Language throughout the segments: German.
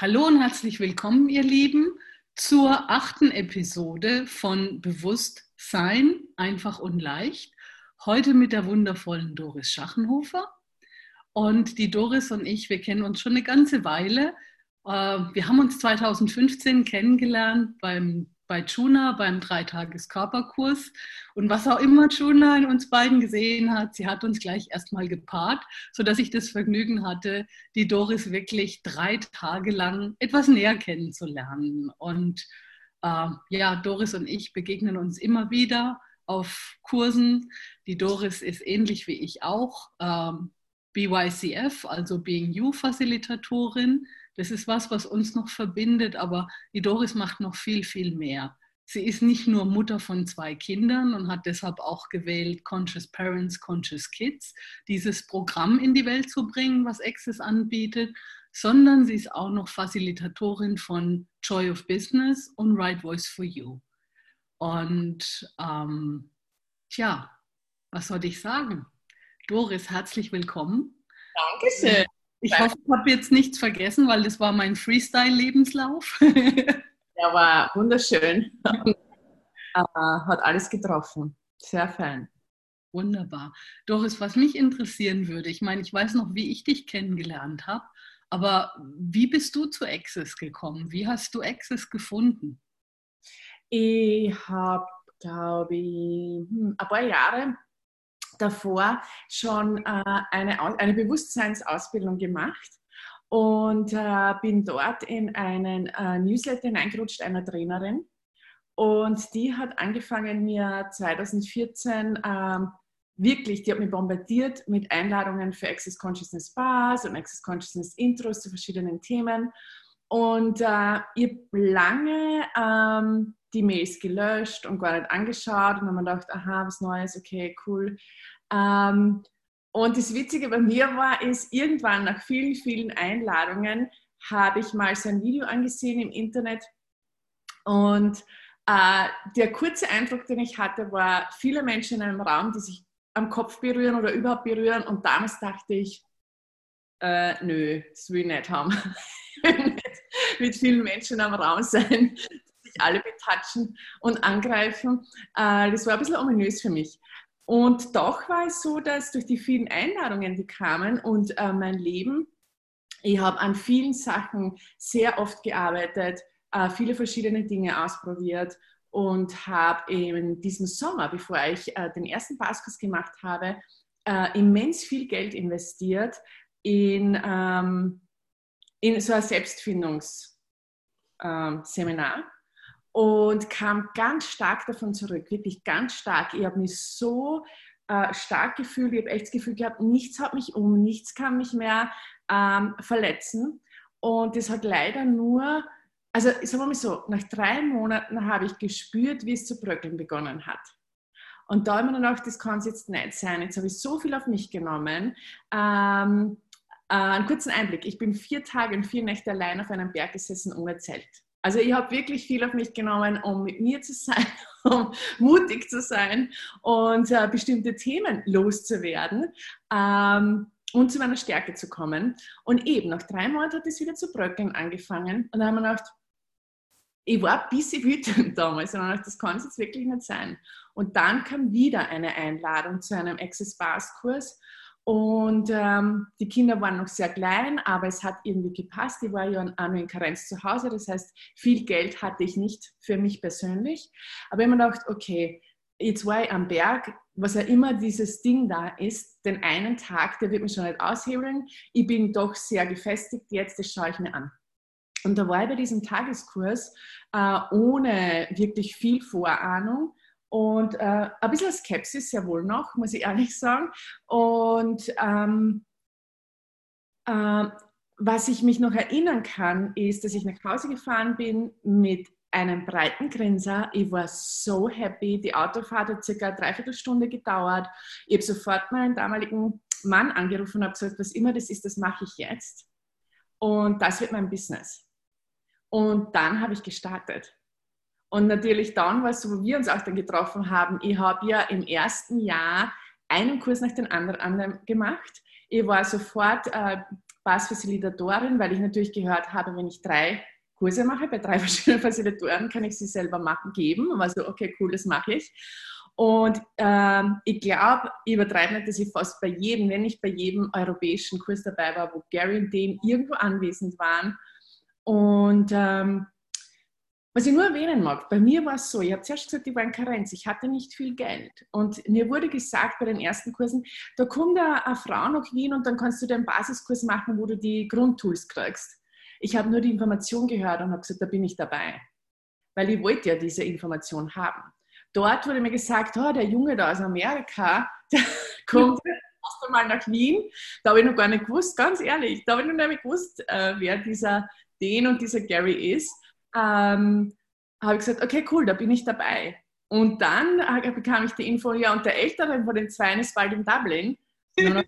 Hallo und herzlich willkommen, ihr Lieben, zur achten Episode von Bewusstsein, einfach und leicht. Heute mit der wundervollen Doris Schachenhofer. Und die Doris und ich, wir kennen uns schon eine ganze Weile. Äh, wir haben uns 2015 kennengelernt beim bei Juna beim Dreitages-Körperkurs. Und was auch immer Juna in uns beiden gesehen hat, sie hat uns gleich erstmal gepaart, sodass ich das Vergnügen hatte, die Doris wirklich drei Tage lang etwas näher kennenzulernen. Und äh, ja, Doris und ich begegnen uns immer wieder auf Kursen. Die Doris ist ähnlich wie ich auch. Ähm, BYCF, also Being You Facilitatorin. Das ist was, was uns noch verbindet, aber die Doris macht noch viel, viel mehr. Sie ist nicht nur Mutter von zwei Kindern und hat deshalb auch gewählt, Conscious Parents, Conscious Kids, dieses Programm in die Welt zu bringen, was Access anbietet, sondern sie ist auch noch Facilitatorin von Joy of Business und Right Voice for You. Und ähm, tja, was soll ich sagen? Doris, herzlich willkommen. Dankeschön. Ich hoffe, ich habe jetzt nichts vergessen, weil das war mein Freestyle-Lebenslauf. Der war wunderschön. Hat alles getroffen. Sehr fein. Wunderbar. Doris, was mich interessieren würde, ich meine, ich weiß noch, wie ich dich kennengelernt habe, aber wie bist du zu Access gekommen? Wie hast du Access gefunden? Ich habe, glaube ich, hm, ein paar Jahre davor schon äh, eine, eine Bewusstseinsausbildung gemacht und äh, bin dort in einen äh, Newsletter hineingerutscht einer Trainerin. Und die hat angefangen, mir 2014 ähm, wirklich, die hat mich bombardiert mit Einladungen für Access Consciousness Bars und Access Consciousness Intros zu verschiedenen Themen. Und äh, ich habe lange ähm, die Mails gelöscht und gar nicht angeschaut und dann mir gedacht, aha, was Neues, okay, cool. Ähm, und das Witzige bei mir war, ist irgendwann nach vielen, vielen Einladungen habe ich mal so Video angesehen im Internet und äh, der kurze Eindruck, den ich hatte, war viele Menschen in einem Raum, die sich am Kopf berühren oder überhaupt berühren und damals dachte ich, äh, nö, das will ich nicht haben. mit vielen Menschen am Raum sein, sich alle betatschen und angreifen. Äh, das war ein bisschen ominös für mich. Und doch war es so, dass durch die vielen Einladungen, die kamen und äh, mein Leben, ich habe an vielen Sachen sehr oft gearbeitet, äh, viele verschiedene Dinge ausprobiert und habe in diesem Sommer, bevor ich den ersten Passkurs gemacht habe, immens viel Geld investiert in, ähm, in so ein Selbstfindungsseminar. Und kam ganz stark davon zurück, wirklich ganz stark. Ich habe mich so äh, stark gefühlt, ich habe echt das Gefühl gehabt, nichts hat mich um, nichts kann mich mehr ähm, verletzen. Und das hat leider nur, also sagen wir mal so, nach drei Monaten habe ich gespürt, wie es zu bröckeln begonnen hat. Und da ich mir gedacht, das kann es jetzt nicht sein. Jetzt habe ich so viel auf mich genommen. Ähm, äh, einen kurzen Einblick. Ich bin vier Tage und vier Nächte allein auf einem Berg gesessen ohne Zelt. Also ich habe wirklich viel auf mich genommen, um mit mir zu sein, um mutig zu sein und äh, bestimmte Themen loszuwerden ähm, und zu meiner Stärke zu kommen. Und eben nach drei Monaten hat es wieder zu bröckeln angefangen. Und dann haben wir gedacht, ich war ein bisschen wütend damals und gedacht, das kann es jetzt wirklich nicht sein. Und dann kam wieder eine Einladung zu einem Access Bars Kurs und ähm, die Kinder waren noch sehr klein, aber es hat irgendwie gepasst. Ich war ja auch nur in Karenz zu Hause, das heißt, viel Geld hatte ich nicht für mich persönlich. Aber ich habe mir gedacht, okay, jetzt war ich am Berg, was ja immer dieses Ding da ist, den einen Tag, der wird mich schon nicht aushebeln. Ich bin doch sehr gefestigt jetzt, das schaue ich mir an. Und da war ich bei diesem Tageskurs äh, ohne wirklich viel Vorahnung und äh, ein bisschen Skepsis ja wohl noch, muss ich ehrlich sagen. Und ähm, äh, was ich mich noch erinnern kann, ist, dass ich nach Hause gefahren bin mit einem breiten Grinser. Ich war so happy. Die Autofahrt hat circa eine Dreiviertelstunde gedauert. Ich habe sofort meinen damaligen Mann angerufen und habe gesagt, was immer das ist, das mache ich jetzt. Und das wird mein Business. Und dann habe ich gestartet. Und natürlich dann war es so, wo wir uns auch dann getroffen haben. Ich habe ja im ersten Jahr einen Kurs nach dem anderen gemacht. Ich war sofort äh, Passfacilitatorin, weil ich natürlich gehört habe, wenn ich drei Kurse mache, bei drei verschiedenen Facilitatoren kann ich sie selber machen, geben. Und war so, okay, cool, das mache ich. Und ähm, ich glaube, ich übertreibe nicht, dass ich fast bei jedem, wenn nicht bei jedem europäischen Kurs dabei war, wo Gary und Dane irgendwo anwesend waren. Und ähm, was ich nur erwähnen mag, bei mir war es so, ich habe zuerst gesagt, ich war in Karenz, ich hatte nicht viel Geld. Und mir wurde gesagt bei den ersten Kursen, da kommt eine, Frau nach Wien und dann kannst du den Basiskurs machen, wo du die Grundtools kriegst. Ich habe nur die Information gehört und habe gesagt, da bin ich dabei. Weil ich wollte ja diese Information haben. Dort wurde mir gesagt, oh, der Junge da aus Amerika, der kommt erst einmal nach Wien. Da habe ich noch gar nicht gewusst, ganz ehrlich, da habe ich noch nicht gewusst, äh, wer dieser Den und dieser Gary ist ähm, habe ich gesagt, okay, cool, da bin ich dabei. Und dann äh, bekam ich die Info, ja, und der Ältere von den Zweien ist bald in Dublin. da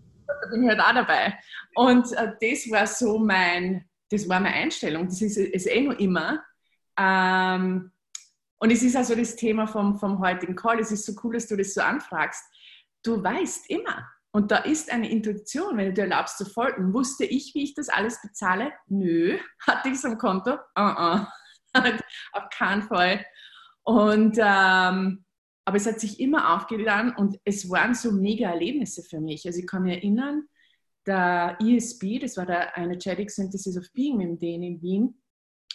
bin ich halt auch dabei. Und äh, das war so mein, das war meine Einstellung. Das ist, ist eh nur immer. Ähm, und es ist also das Thema vom, vom heutigen Call. Es ist so cool, dass du das so anfragst. Du weißt immer. Und da ist eine Intuition, wenn du dir erlaubst zu folgen. Wusste ich, wie ich das alles bezahle? Nö. Hatte ich es am Konto? Uh -uh. Auf keinen Fall. Und, ähm, aber es hat sich immer aufgeladen und es waren so mega Erlebnisse für mich. Also ich kann mich erinnern, der ESB, das war der Energetic Synthesis of Being mit dem in Wien,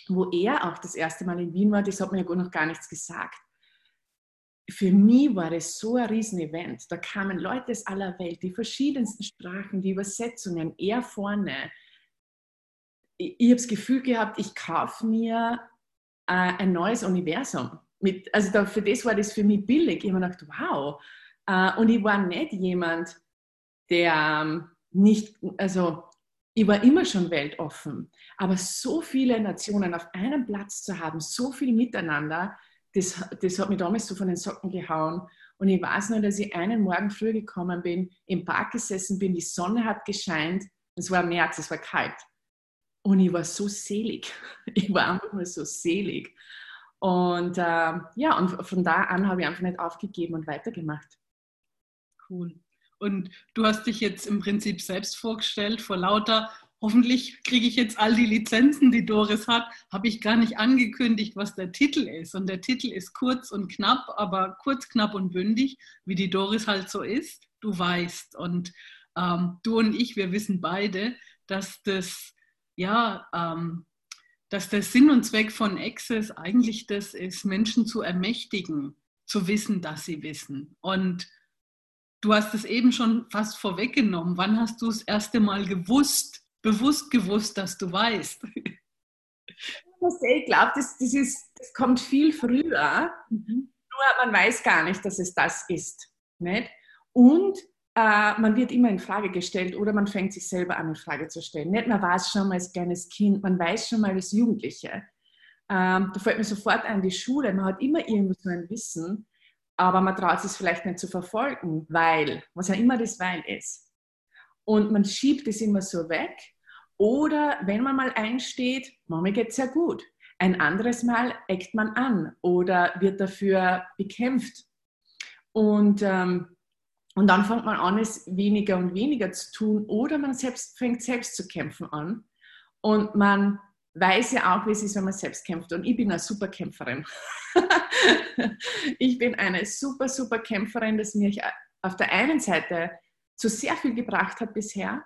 wo er auch das erste Mal in Wien war, das hat mir ja noch gar nichts gesagt. Für mich war das so ein Riesenevent. Da kamen Leute aus aller Welt, die verschiedensten Sprachen, die Übersetzungen, er vorne. Ich, ich habe das Gefühl gehabt, ich kaufe mir ein neues Universum. Mit, also da, für das war das für mich billig. Ich habe gedacht, wow. Äh, und ich war nicht jemand, der ähm, nicht, also ich war immer schon weltoffen. Aber so viele Nationen auf einem Platz zu haben, so viel miteinander, das, das hat mich damals so von den Socken gehauen. Und ich weiß nur, dass ich einen Morgen früh gekommen bin, im Park gesessen bin, die Sonne hat gescheint, es war März, es war kalt. Und ich war so selig. Ich war einfach nur so selig. Und äh, ja, und von da an habe ich einfach nicht aufgegeben und weitergemacht. Cool. Und du hast dich jetzt im Prinzip selbst vorgestellt, vor lauter, hoffentlich kriege ich jetzt all die Lizenzen, die Doris hat, habe ich gar nicht angekündigt, was der Titel ist. Und der Titel ist kurz und knapp, aber kurz, knapp und bündig, wie die Doris halt so ist. Du weißt. Und ähm, du und ich, wir wissen beide, dass das ja, ähm, dass der Sinn und Zweck von Access eigentlich das ist, Menschen zu ermächtigen, zu wissen, dass sie wissen. Und du hast es eben schon fast vorweggenommen. Wann hast du das erste Mal gewusst, bewusst gewusst, dass du weißt? Ich glaube, das, das, das kommt viel früher. Mhm. Nur man weiß gar nicht, dass es das ist. Nicht? Und äh, man wird immer in Frage gestellt oder man fängt sich selber an, in Frage zu stellen. Nicht man weiß schon mal als kleines Kind, man weiß schon mal als Jugendliche. Ähm, da fällt mir sofort an die Schule. Man hat immer irgendwo so ein Wissen, aber man traut es vielleicht nicht zu verfolgen, weil, was ja immer das Weil ist. Und man schiebt es immer so weg. Oder wenn man mal einsteht, Mami geht es ja gut. Ein anderes Mal eckt man an oder wird dafür bekämpft. Und ähm, und dann fängt man an, es weniger und weniger zu tun oder man selbst, fängt selbst zu kämpfen an. Und man weiß ja auch, wie es ist, wenn man selbst kämpft. Und ich bin eine super Kämpferin. ich bin eine super, super Kämpferin, das mich auf der einen Seite zu sehr viel gebracht hat bisher.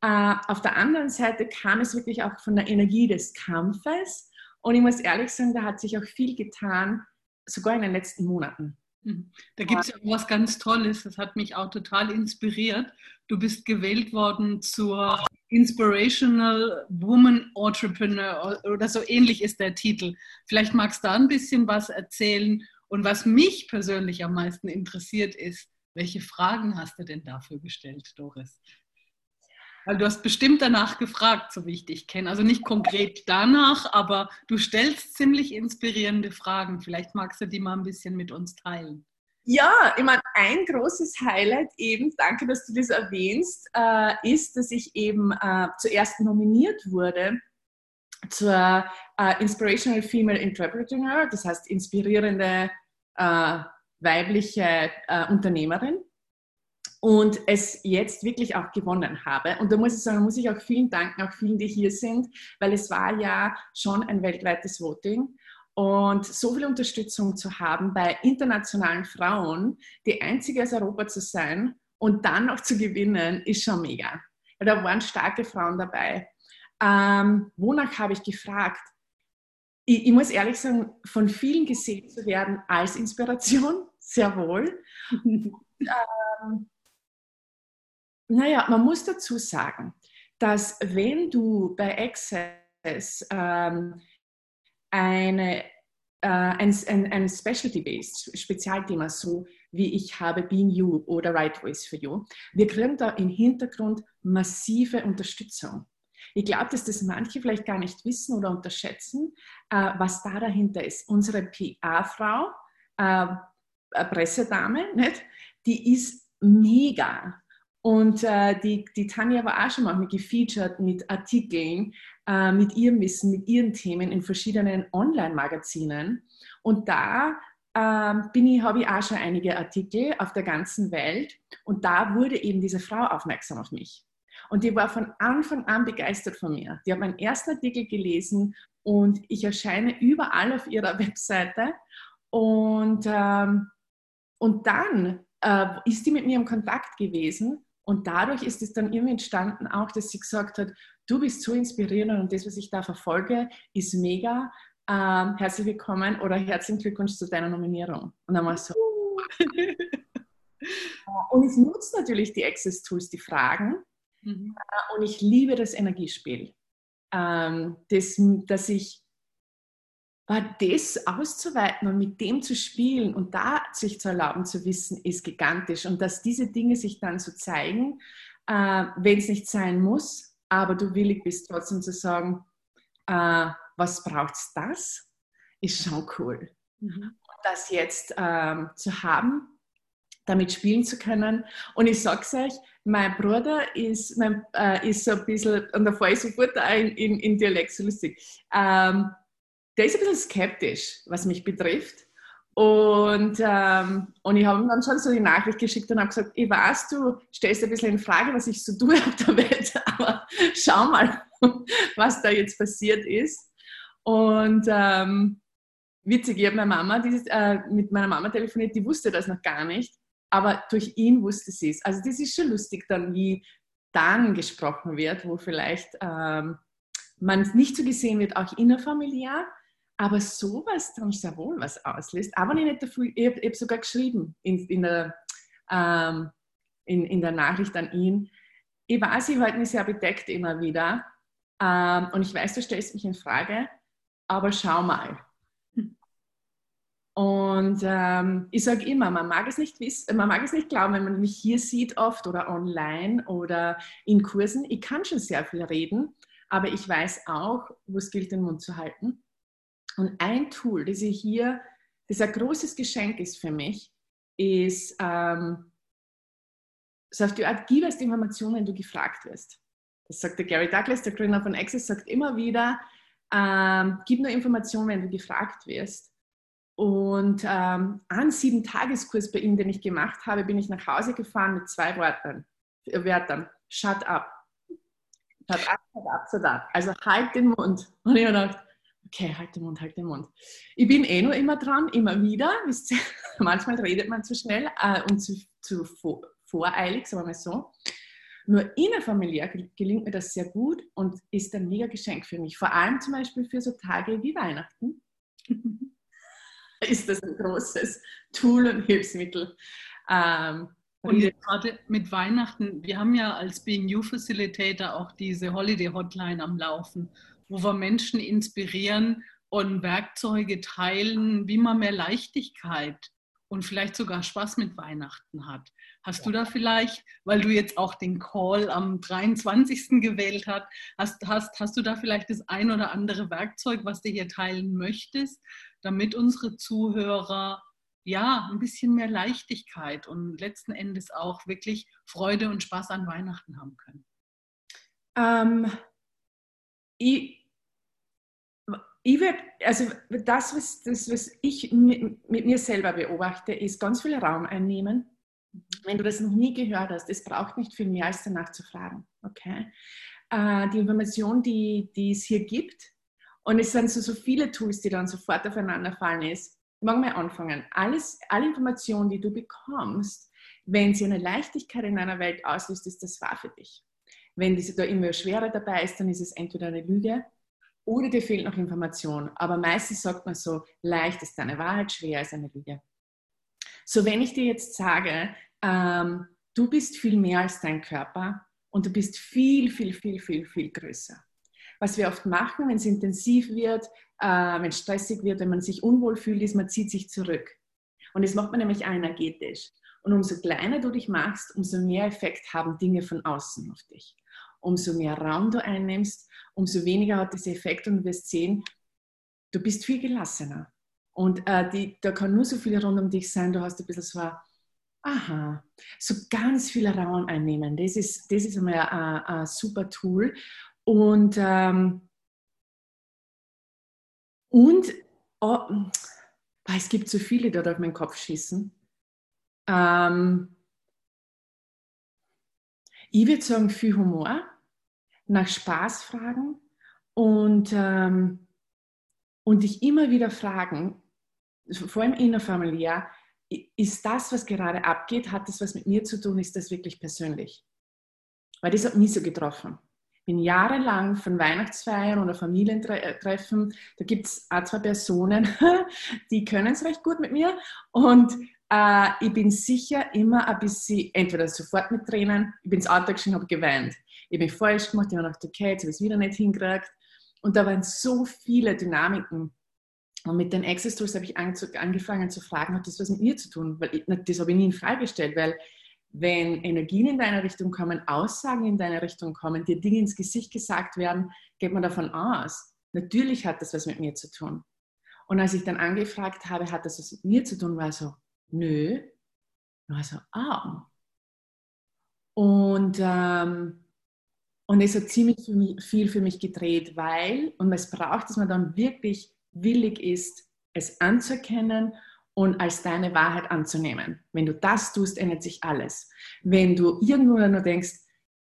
Äh, auf der anderen Seite kam es wirklich auch von der Energie des Kampfes. Und ich muss ehrlich sagen, da hat sich auch viel getan, sogar in den letzten Monaten. Mhm. Da gibt es ja was ganz Tolles, das hat mich auch total inspiriert. Du bist gewählt worden zur Inspirational Woman Entrepreneur oder so ähnlich ist der Titel. Vielleicht magst du da ein bisschen was erzählen. Und was mich persönlich am meisten interessiert ist, welche Fragen hast du denn dafür gestellt, Doris? Weil du hast bestimmt danach gefragt, so wie ich dich kenne. Also nicht konkret danach, aber du stellst ziemlich inspirierende Fragen. Vielleicht magst du die mal ein bisschen mit uns teilen. Ja, ich meine, ein großes Highlight eben, danke, dass du das erwähnst, äh, ist, dass ich eben äh, zuerst nominiert wurde zur äh, Inspirational Female Entrepreneur, das heißt inspirierende äh, weibliche äh, Unternehmerin. Und es jetzt wirklich auch gewonnen habe. Und da muss ich sagen, muss ich auch vielen danken, auch vielen, die hier sind, weil es war ja schon ein weltweites Voting. Und so viel Unterstützung zu haben bei internationalen Frauen, die einzige aus Europa zu sein und dann noch zu gewinnen, ist schon mega. Da waren starke Frauen dabei. Ähm, wonach habe ich gefragt? Ich, ich, muss ehrlich sagen, von vielen gesehen zu werden als Inspiration, sehr wohl. ähm, naja, man muss dazu sagen, dass wenn du bei Access ähm, eine, äh, ein, ein, ein Specialty-Based Spezialthema, so wie ich habe Being You oder Right Voice for You, wir kriegen da im Hintergrund massive Unterstützung. Ich glaube, dass das manche vielleicht gar nicht wissen oder unterschätzen, äh, was da dahinter ist. Unsere PA-Frau, äh, Pressedame, nicht? die ist mega. Und äh, die, die Tanja war auch schon mal gefeatured mit Artikeln, äh, mit ihrem Wissen, mit ihren Themen in verschiedenen Online-Magazinen. Und da äh, bin ich, habe ich auch schon einige Artikel auf der ganzen Welt. Und da wurde eben diese Frau aufmerksam auf mich. Und die war von Anfang an begeistert von mir. Die hat meinen ersten Artikel gelesen und ich erscheine überall auf ihrer Webseite. Und, ähm, und dann äh, ist die mit mir im Kontakt gewesen und dadurch ist es dann irgendwie entstanden auch, dass sie gesagt hat, du bist so inspirierend und das, was ich da verfolge, ist mega. Ähm, herzlich willkommen oder herzlichen Glückwunsch zu deiner Nominierung. Und dann war es so. und ich nutze natürlich die Access Tools, die Fragen. Mhm. Äh, und ich liebe das Energiespiel. Ähm, das, dass ich war das auszuweiten und mit dem zu spielen und da sich zu erlauben zu wissen, ist gigantisch. Und dass diese Dinge sich dann so zeigen, äh, wenn es nicht sein muss, aber du willig bist trotzdem zu sagen, äh, was braucht es das, ist schon cool. Mhm. Das jetzt äh, zu haben, damit spielen zu können. Und ich sage es euch, mein Bruder ist, mein, äh, ist so ein bisschen, und da fahre ich sofort in, in, in Dialekt, so lustig. Ähm, der ist ein bisschen skeptisch, was mich betrifft. Und, ähm, und ich habe ihm dann schon so die Nachricht geschickt und habe gesagt, ich weiß, du stellst ein bisschen in Frage, was ich so tue auf der Welt, aber schau mal, was da jetzt passiert ist. Und ähm, witzig, ich habe meine Mama dieses, äh, mit meiner Mama telefoniert, die wusste das noch gar nicht, aber durch ihn wusste sie es. Also das ist schon lustig dann, wie dann gesprochen wird, wo vielleicht ähm, man nicht so gesehen wird, auch innerfamiliar, aber sowas dann sehr wohl was auslöst. Aber ich nicht dafür, ich habe hab sogar geschrieben in, in, der, ähm, in, in der Nachricht an ihn. Ich weiß, ich halte mich sehr bedeckt immer wieder. Ähm, und ich weiß, du stellst mich in Frage, aber schau mal. Und ähm, ich sage immer, man mag es nicht wissen, man mag es nicht glauben, wenn man mich hier sieht oft oder online oder in Kursen. Ich kann schon sehr viel reden, aber ich weiß auch, wo es gilt, den Mund zu halten. Und ein Tool, das ich hier, das ein großes Geschenk ist für mich, ist, ähm, so auf die Art, gib erst Informationen, wenn du gefragt wirst. Das sagt der Gary Douglas, der Gründer von Access, sagt immer wieder, ähm, gib nur Informationen, wenn du gefragt wirst. Und ähm, an sieben Tageskurs bei ihm, den ich gemacht habe, bin ich nach Hause gefahren mit zwei Wörtern. Wörtern. Shut up. Shut up, shut up, shut up. Also halt den Mund. Und ich habe gedacht, okay, halt den Mund, halt den Mund. Ich bin eh nur immer dran, immer wieder. Manchmal redet man zu schnell äh, und zu, zu voreilig, sagen wir mal so. Nur innerfamiliär gelingt mir das sehr gut und ist ein mega Geschenk für mich. Vor allem zum Beispiel für so Tage wie Weihnachten ist das ein großes Tool und Hilfsmittel. Ähm, und gerade mit Weihnachten, wir haben ja als Being You Facilitator auch diese Holiday Hotline am Laufen wo wir Menschen inspirieren und Werkzeuge teilen, wie man mehr Leichtigkeit und vielleicht sogar Spaß mit Weihnachten hat. Hast du da vielleicht, weil du jetzt auch den Call am 23. gewählt hast, hast, hast, hast du da vielleicht das ein oder andere Werkzeug, was du hier teilen möchtest, damit unsere Zuhörer ja ein bisschen mehr Leichtigkeit und letzten Endes auch wirklich Freude und Spaß an Weihnachten haben können? Ähm, ich, ich würde, also das was, das, was ich mit, mir selber beobachte, ist ganz viel Raum einnehmen Wenn du das noch nie gehört hast, es braucht nicht viel mehr, als danach zu fragen. Okay? Äh, die Information, die, die es hier gibt, und es sind so, so viele Tools, die dann sofort aufeinander fallen, ist, Morgen mal anfangen. Alles, alle Informationen, die du bekommst, wenn sie eine Leichtigkeit in deiner Welt auslöst, ist das wahr für dich. Wenn diese da immer Schwere dabei ist, dann ist es entweder eine Lüge oder dir fehlt noch Information. Aber meistens sagt man so, leicht ist eine Wahrheit, schwer ist eine Lüge. So, wenn ich dir jetzt sage, ähm, du bist viel mehr als dein Körper und du bist viel, viel, viel, viel, viel größer. Was wir oft machen, wenn es intensiv wird, äh, wenn es stressig wird, wenn man sich unwohl fühlt, ist, man zieht sich zurück. Und das macht man nämlich energetisch. Und umso kleiner du dich machst, umso mehr Effekt haben Dinge von außen auf dich. Umso mehr Raum du einnimmst, umso weniger hat das Effekt und du wirst sehen, du bist viel gelassener. Und äh, die, da kann nur so viel rund um dich sein, du hast ein bisschen so, aha, so ganz viel Raum einnehmen. Das ist, das ist einmal ein, ein super Tool. Und, ähm, und oh, es gibt so viele, die da auf meinen Kopf schießen. Ähm, ich würde sagen, viel Humor, nach Spaß fragen und, ähm, und dich immer wieder fragen, vor allem innerfamiliär, ist das, was gerade abgeht, hat das was mit mir zu tun, ist das wirklich persönlich? Weil das hat mich so getroffen. Ich bin jahrelang von Weihnachtsfeiern oder Familientreffen, da gibt es auch zwei Personen, die können es recht gut mit mir und äh, ich bin sicher immer ein bisschen, entweder sofort mit Tränen, ich bin ins Auto gestiegen, habe geweint. Ich bin falsch gemacht, ich habe gedacht, okay, jetzt habe ich es wieder nicht hingekriegt. Und da waren so viele Dynamiken. Und mit den Access Tools habe ich angefangen zu fragen, hat das was mit mir zu tun? Weil ich, das habe ich nie in Frage gestellt, weil wenn Energien in deine Richtung kommen, Aussagen in deine Richtung kommen, dir Dinge ins Gesicht gesagt werden, geht man davon aus, natürlich hat das was mit mir zu tun. Und als ich dann angefragt habe, hat das was mit mir zu tun, war so, nö. Und war so, ah. Und, ähm, und es hat ziemlich viel für mich gedreht, weil, und es braucht, dass man dann wirklich willig ist, es anzuerkennen und als deine Wahrheit anzunehmen. Wenn du das tust, ändert sich alles. Wenn du irgendwo nur denkst,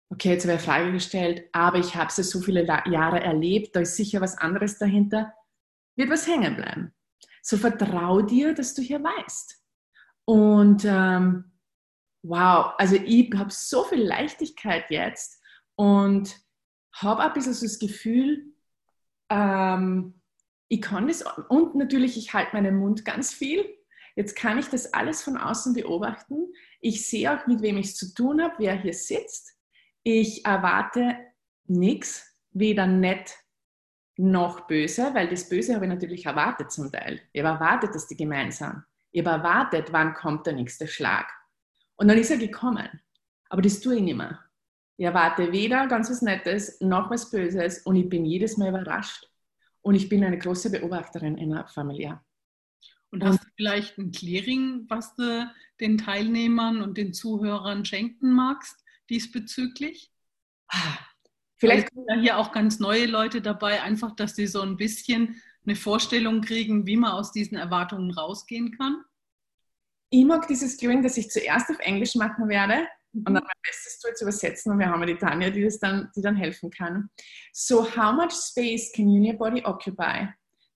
okay, jetzt habe ich eine Frage gestellt, aber ich habe es so viele Jahre erlebt, da ist sicher was anderes dahinter, wird was hängen bleiben. So vertrau dir, dass du hier weißt. Und ähm, wow, also ich habe so viel Leichtigkeit jetzt und habe ein bisschen so das Gefühl, ähm, ich kann das, und natürlich, ich halte meinen Mund ganz viel. Jetzt kann ich das alles von außen beobachten. Ich sehe auch, mit wem ich es zu tun habe, wer hier sitzt. Ich erwarte nichts, weder nett noch böse, weil das Böse habe ich natürlich erwartet zum Teil. Ich habe erwartet, dass die gemein sind. Ich habe erwartet, wann kommt der nächste Schlag. Und dann ist er gekommen. Aber das tue ich nicht mehr. Ich erwarte weder ganz was Nettes noch was Böses und ich bin jedes Mal überrascht. Und ich bin eine große Beobachterin in der Familie. Und hast du vielleicht ein Clearing, was du den Teilnehmern und den Zuhörern schenken magst diesbezüglich? Ah, vielleicht sind ja hier auch ganz neue Leute dabei, einfach, dass sie so ein bisschen eine Vorstellung kriegen, wie man aus diesen Erwartungen rausgehen kann. Ich mag dieses Clearing, das ich zuerst auf Englisch machen werde und dann mein Bestes tue zu übersetzen und wir haben die Tanja, die, das dann, die dann helfen kann. So, how much space can you in your body occupy?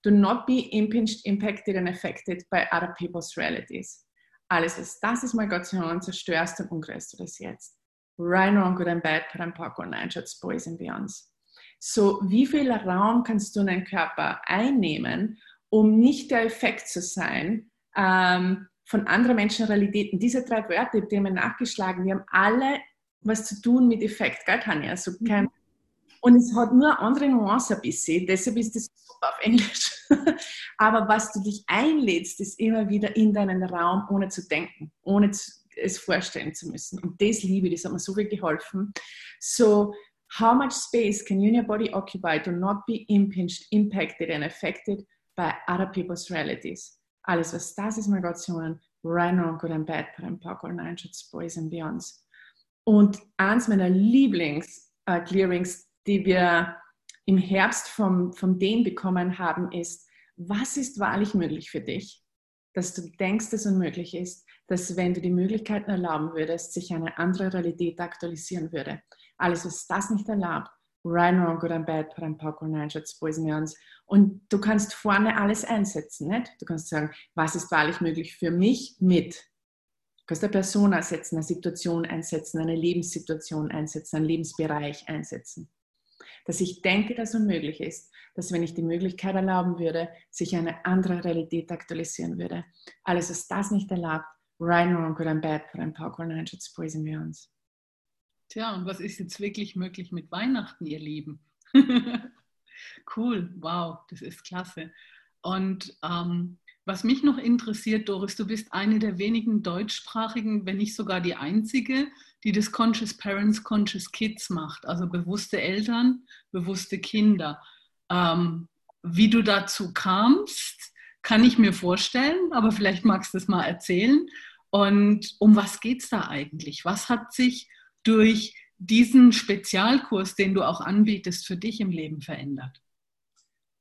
Do not be impinged, impacted and affected by other people's realities. Alles, was das ist Malgation, zerstörst und umgrößt du das jetzt. Right on, good and bad, put and park on nine shots, boys and beyonds. So, wie viel Raum kannst du in deinen Körper einnehmen, um nicht der Effekt zu sein, ähm, von anderen Menschen Realitäten. Diese drei Wörter, die haben wir nachgeschlagen, die haben alle was zu tun mit Effekt, gell, Tanja? Also kein, mhm. Und es hat nur andere Nuance ein bisschen, deshalb ist es super auf Englisch. Aber was du dich einlädst, ist immer wieder in deinen Raum, ohne zu denken, ohne es vorstellen zu müssen. Und das liebe ich, das hat mir so viel geholfen. So, how much space can you in your body occupy to not be impinged, impacted and affected by other people's realities? alles, was das ist, Migration, Right Now, Good and Bad, Park or Nine Shots, Boys and Beyonds. Und eins meiner Lieblings-Clearings, äh, die wir im Herbst vom, vom DEN bekommen haben, ist, was ist wahrlich möglich für dich? Dass du denkst, es unmöglich ist, dass wenn du die Möglichkeiten erlauben würdest, sich eine andere Realität aktualisieren würde. Alles, was das nicht erlaubt, right, wrong, good and bad, put and poker, nine boys and girls. Und du kannst vorne alles einsetzen, nicht? Du kannst sagen, was ist wahrlich möglich für mich mit? Du kannst eine Person einsetzen, eine Situation einsetzen, eine Lebenssituation einsetzen, einen Lebensbereich einsetzen. Dass ich denke, dass unmöglich ist, dass wenn ich die Möglichkeit erlauben würde, sich eine andere Realität aktualisieren würde. Alles, was das nicht erlaubt, right, wrong, good and bad, put and poker, nine boys and girls. Tja, und was ist jetzt wirklich möglich mit Weihnachten, ihr Lieben? cool, wow, das ist klasse. Und ähm, was mich noch interessiert, Doris, du bist eine der wenigen deutschsprachigen, wenn nicht sogar die einzige, die das Conscious Parents, Conscious Kids macht, also bewusste Eltern, bewusste Kinder. Ähm, wie du dazu kamst, kann ich mir vorstellen, aber vielleicht magst du es mal erzählen. Und um was geht es da eigentlich? Was hat sich durch diesen Spezialkurs, den du auch anbietest, für dich im Leben verändert?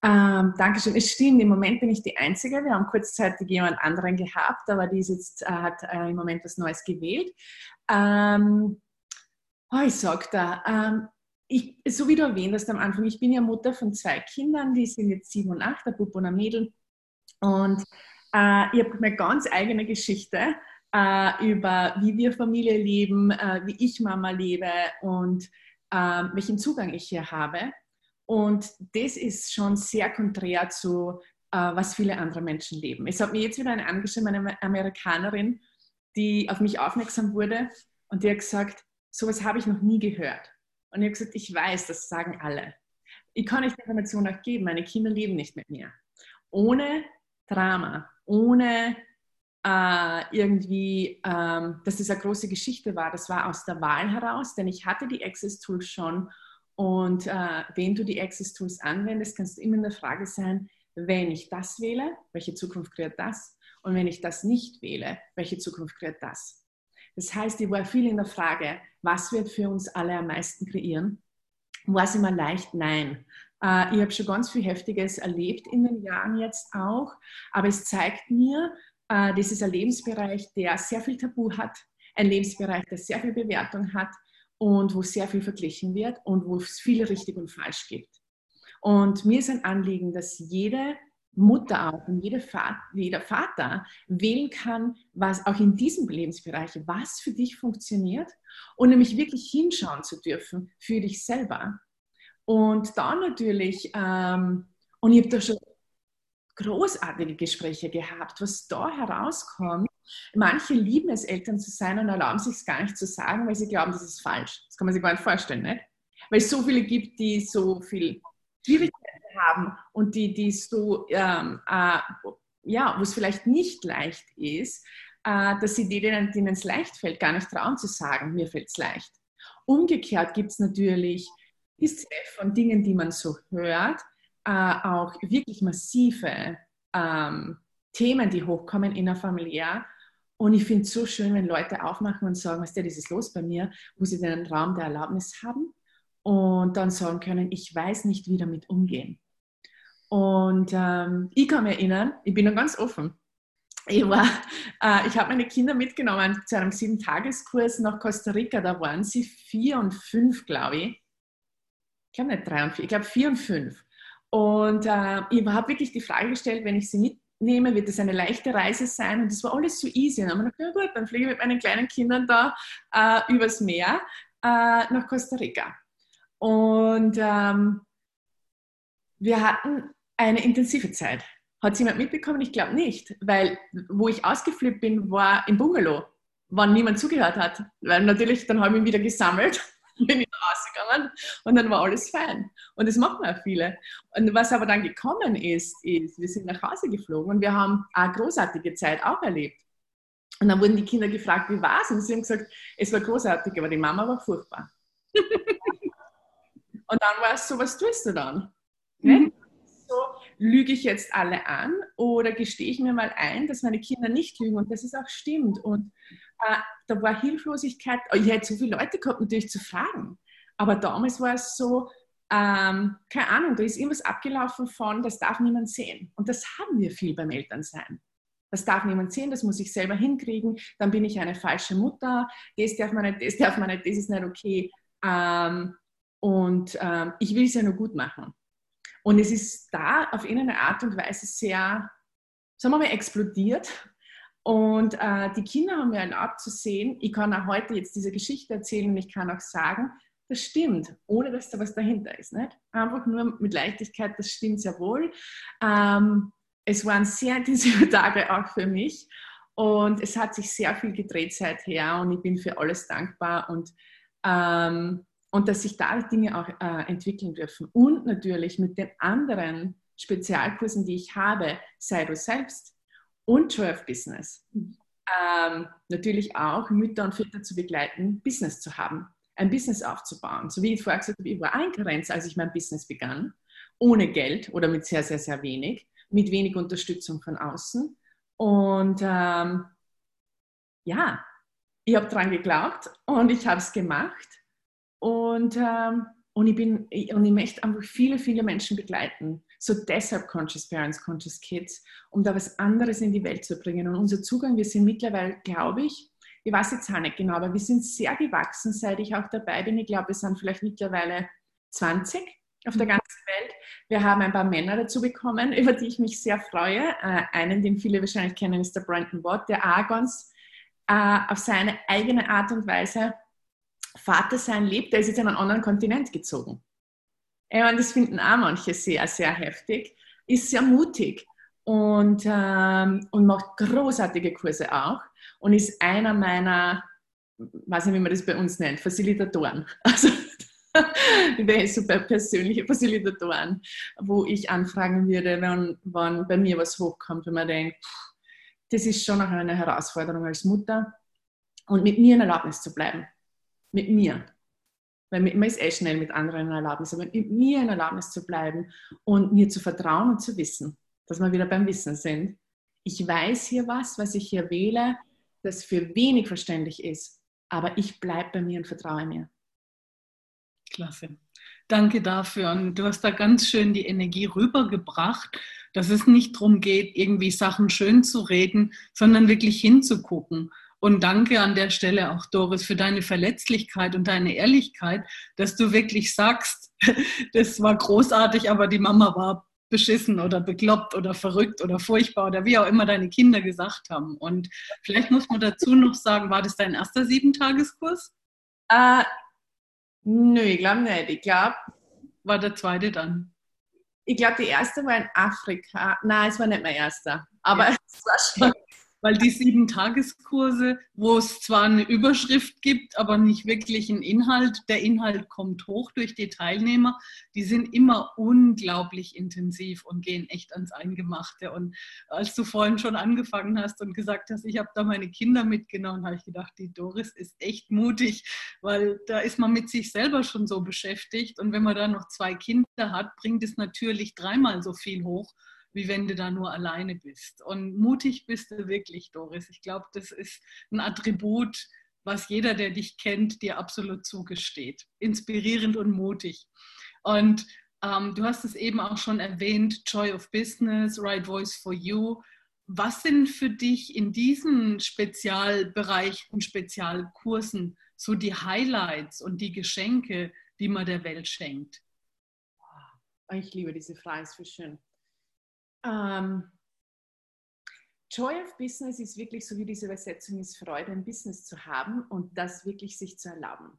Ähm, Dankeschön. Es stimmt, im Moment bin ich die Einzige. Wir haben kurzzeitig jemand anderen gehabt, aber die ist jetzt, äh, hat äh, im Moment was Neues gewählt. Ähm, oh, ich sag da, ähm, ich, so wie du erwähnt hast am Anfang, ich bin ja Mutter von zwei Kindern, die sind jetzt sieben und acht, der Bub und ein Mädel. Und äh, ich habe eine ganz eigene Geschichte äh, über wie wir Familie leben, äh, wie ich Mama lebe und äh, welchen Zugang ich hier habe. Und das ist schon sehr konträr zu, äh, was viele andere Menschen leben. Es hat mir jetzt wieder eine angeschrieben, eine Amerikanerin, die auf mich aufmerksam wurde und die hat gesagt, sowas habe ich noch nie gehört. Und ich habe gesagt, ich weiß, das sagen alle. Ich kann euch die Information auch geben, meine Kinder leben nicht mit mir. Ohne Drama, ohne äh, irgendwie, ähm, dass das eine große Geschichte war. Das war aus der Wahl heraus, denn ich hatte die Access Tools schon und äh, wenn du die Access Tools anwendest, kannst du immer in der Frage sein, wenn ich das wähle, welche Zukunft kreiert das? Und wenn ich das nicht wähle, welche Zukunft kreiert das? Das heißt, ich war viel in der Frage, was wird für uns alle am meisten kreieren? War es immer leicht? Nein. Äh, ich habe schon ganz viel Heftiges erlebt in den Jahren jetzt auch, aber es zeigt mir, äh, das ist ein Lebensbereich, der sehr viel Tabu hat, ein Lebensbereich, der sehr viel Bewertung hat und wo sehr viel verglichen wird und wo es viel richtig und falsch gibt. Und mir ist ein Anliegen, dass jede Mutter auch und jede Vater, jeder Vater wählen kann, was auch in diesem Lebensbereich, was für dich funktioniert und nämlich wirklich hinschauen zu dürfen für dich selber. Und dann natürlich, ähm, und ich habe da schon großartige Gespräche gehabt, was da herauskommt. Manche lieben es, Eltern zu sein und erlauben sich es gar nicht zu sagen, weil sie glauben, das ist falsch. Das kann man sich gar nicht vorstellen, nicht? Weil es so viele gibt, die so viel Schwierigkeiten haben und die, die so, ähm, äh, ja, wo es vielleicht nicht leicht ist, äh, dass sie denen, denen es leicht fällt, gar nicht trauen zu sagen, mir fällt es leicht. Umgekehrt gibt es natürlich ist von Dingen, die man so hört, äh, auch wirklich massive ähm, Themen, die hochkommen in der Familie. Und ich finde es so schön, wenn Leute aufmachen und sagen, was ist ist los bei mir, wo sie den Raum der Erlaubnis haben und dann sagen können, ich weiß nicht, wie damit umgehen. Und ähm, ich kann mich erinnern, ich bin noch ganz offen. Ich, äh, ich habe meine Kinder mitgenommen zu einem sieben-Tageskurs nach Costa Rica. Da waren sie vier und fünf, glaube ich. Ich glaube nicht drei und vier, ich glaube vier und fünf. Und äh, ich habe wirklich die Frage gestellt, wenn ich sie mitnehme, wird es eine leichte Reise sein? Und das war alles so easy. Und dann habe ich gedacht, ja gut, dann fliege ich mit meinen kleinen Kindern da äh, übers Meer äh, nach Costa Rica. Und ähm, wir hatten eine intensive Zeit. Hat jemand mitbekommen? Ich glaube nicht, weil wo ich ausgeflippt bin, war im Bungalow, wann niemand zugehört hat. Weil natürlich, dann habe ich ihn wieder gesammelt bin ich rausgegangen und dann war alles fein. Und das machen auch viele. Und was aber dann gekommen ist, ist, wir sind nach Hause geflogen und wir haben eine großartige Zeit auch erlebt. Und dann wurden die Kinder gefragt, wie war es? Und sie haben gesagt, es war großartig, aber die Mama war furchtbar. und dann war es so, was tust du dann? Mhm. So, lüge ich jetzt alle an oder gestehe ich mir mal ein, dass meine Kinder nicht lügen und dass es auch stimmt? Und da war Hilflosigkeit. Ich hätte so viele Leute gehabt, natürlich zu fragen. Aber damals war es so, ähm, keine Ahnung, da ist irgendwas abgelaufen von, das darf niemand sehen. Und das haben wir viel beim Elternsein. Das darf niemand sehen, das muss ich selber hinkriegen. Dann bin ich eine falsche Mutter. Das darf man nicht, das darf man nicht, das ist nicht okay. Ähm, und ähm, ich will es ja nur gut machen. Und es ist da auf irgendeine Art und Weise sehr, sagen wir mal, explodiert. Und äh, die Kinder haben mir erlaubt zu sehen, ich kann auch heute jetzt diese Geschichte erzählen und ich kann auch sagen, das stimmt, ohne dass da was dahinter ist. Nicht? Einfach nur mit Leichtigkeit, das stimmt sehr wohl. Ähm, es waren sehr intensive Tage auch für mich und es hat sich sehr viel gedreht seither und ich bin für alles dankbar und, ähm, und dass sich da Dinge auch äh, entwickeln dürfen. Und natürlich mit den anderen Spezialkursen, die ich habe, sei du selbst und Joy of Business. Ähm, natürlich auch Mütter und Väter zu begleiten, Business zu haben ein Business aufzubauen. So wie ich vorher gesagt habe, ich war eingrenzt, als ich mein Business begann, ohne Geld oder mit sehr, sehr, sehr wenig, mit wenig Unterstützung von außen. Und ähm, ja, ich habe daran geglaubt und ich habe es gemacht. Und, ähm, und, ich bin, und ich möchte einfach viele, viele Menschen begleiten. So deshalb Conscious Parents, Conscious Kids, um da was anderes in die Welt zu bringen. Und unser Zugang, wir sind mittlerweile, glaube ich, ich weiß jetzt auch nicht genau, aber wir sind sehr gewachsen, seit ich auch dabei bin. Ich glaube, wir sind vielleicht mittlerweile 20 auf der mhm. ganzen Welt. Wir haben ein paar Männer dazu bekommen, über die ich mich sehr freue. Äh, einen, den viele wahrscheinlich kennen, ist der Brandon Watt, der Argons äh, auf seine eigene Art und Weise Vater sein lebt. Der ist jetzt in einen anderen Kontinent gezogen. Und das finden auch manche sehr, sehr heftig. Ist sehr mutig und, ähm, und macht großartige Kurse auch und ist einer meiner, weiß nicht, wie man das bei uns nennt, Facilitatoren. Also super persönliche Facilitatoren, wo ich anfragen würde, wenn, wenn bei mir was hochkommt, wenn man denkt, das ist schon eine Herausforderung als Mutter und mit mir in Erlaubnis zu bleiben. Mit mir. Weil man ist eh schnell mit anderen in Erlaubnis, aber mir in Erlaubnis zu bleiben und mir zu vertrauen und zu wissen, dass wir wieder beim Wissen sind. Ich weiß hier was, was ich hier wähle, das für wenig verständlich ist, aber ich bleibe bei mir und vertraue mir. Klasse. Danke dafür. Und du hast da ganz schön die Energie rübergebracht, dass es nicht darum geht, irgendwie Sachen schön zu reden, sondern wirklich hinzugucken. Und danke an der Stelle auch, Doris, für deine Verletzlichkeit und deine Ehrlichkeit, dass du wirklich sagst, das war großartig, aber die Mama war beschissen oder bekloppt oder verrückt oder furchtbar oder wie auch immer deine Kinder gesagt haben. Und vielleicht muss man dazu noch sagen, war das dein erster Siebentageskurs? Äh, nö, ich glaube nicht. Ich glaube. War der zweite dann? Ich glaube, die erste war in Afrika. Nein, es war nicht mein erster. Aber ja. es war schon weil die sieben Tageskurse, wo es zwar eine Überschrift gibt, aber nicht wirklich einen Inhalt, der Inhalt kommt hoch durch die Teilnehmer, die sind immer unglaublich intensiv und gehen echt ans Eingemachte. Und als du vorhin schon angefangen hast und gesagt hast, ich habe da meine Kinder mitgenommen, habe ich gedacht, die Doris ist echt mutig, weil da ist man mit sich selber schon so beschäftigt. Und wenn man da noch zwei Kinder hat, bringt es natürlich dreimal so viel hoch wie wenn du da nur alleine bist. Und mutig bist du wirklich, Doris. Ich glaube, das ist ein Attribut, was jeder, der dich kennt, dir absolut zugesteht. Inspirierend und mutig. Und ähm, du hast es eben auch schon erwähnt, Joy of Business, Right Voice for You. Was sind für dich in diesen Spezialbereichen, Spezialkursen so die Highlights und die Geschenke, die man der Welt schenkt? Ich liebe diese Frage, ist für schön. Ähm, Joy of Business ist wirklich so wie diese Übersetzung ist, Freude im Business zu haben und das wirklich sich zu erlauben.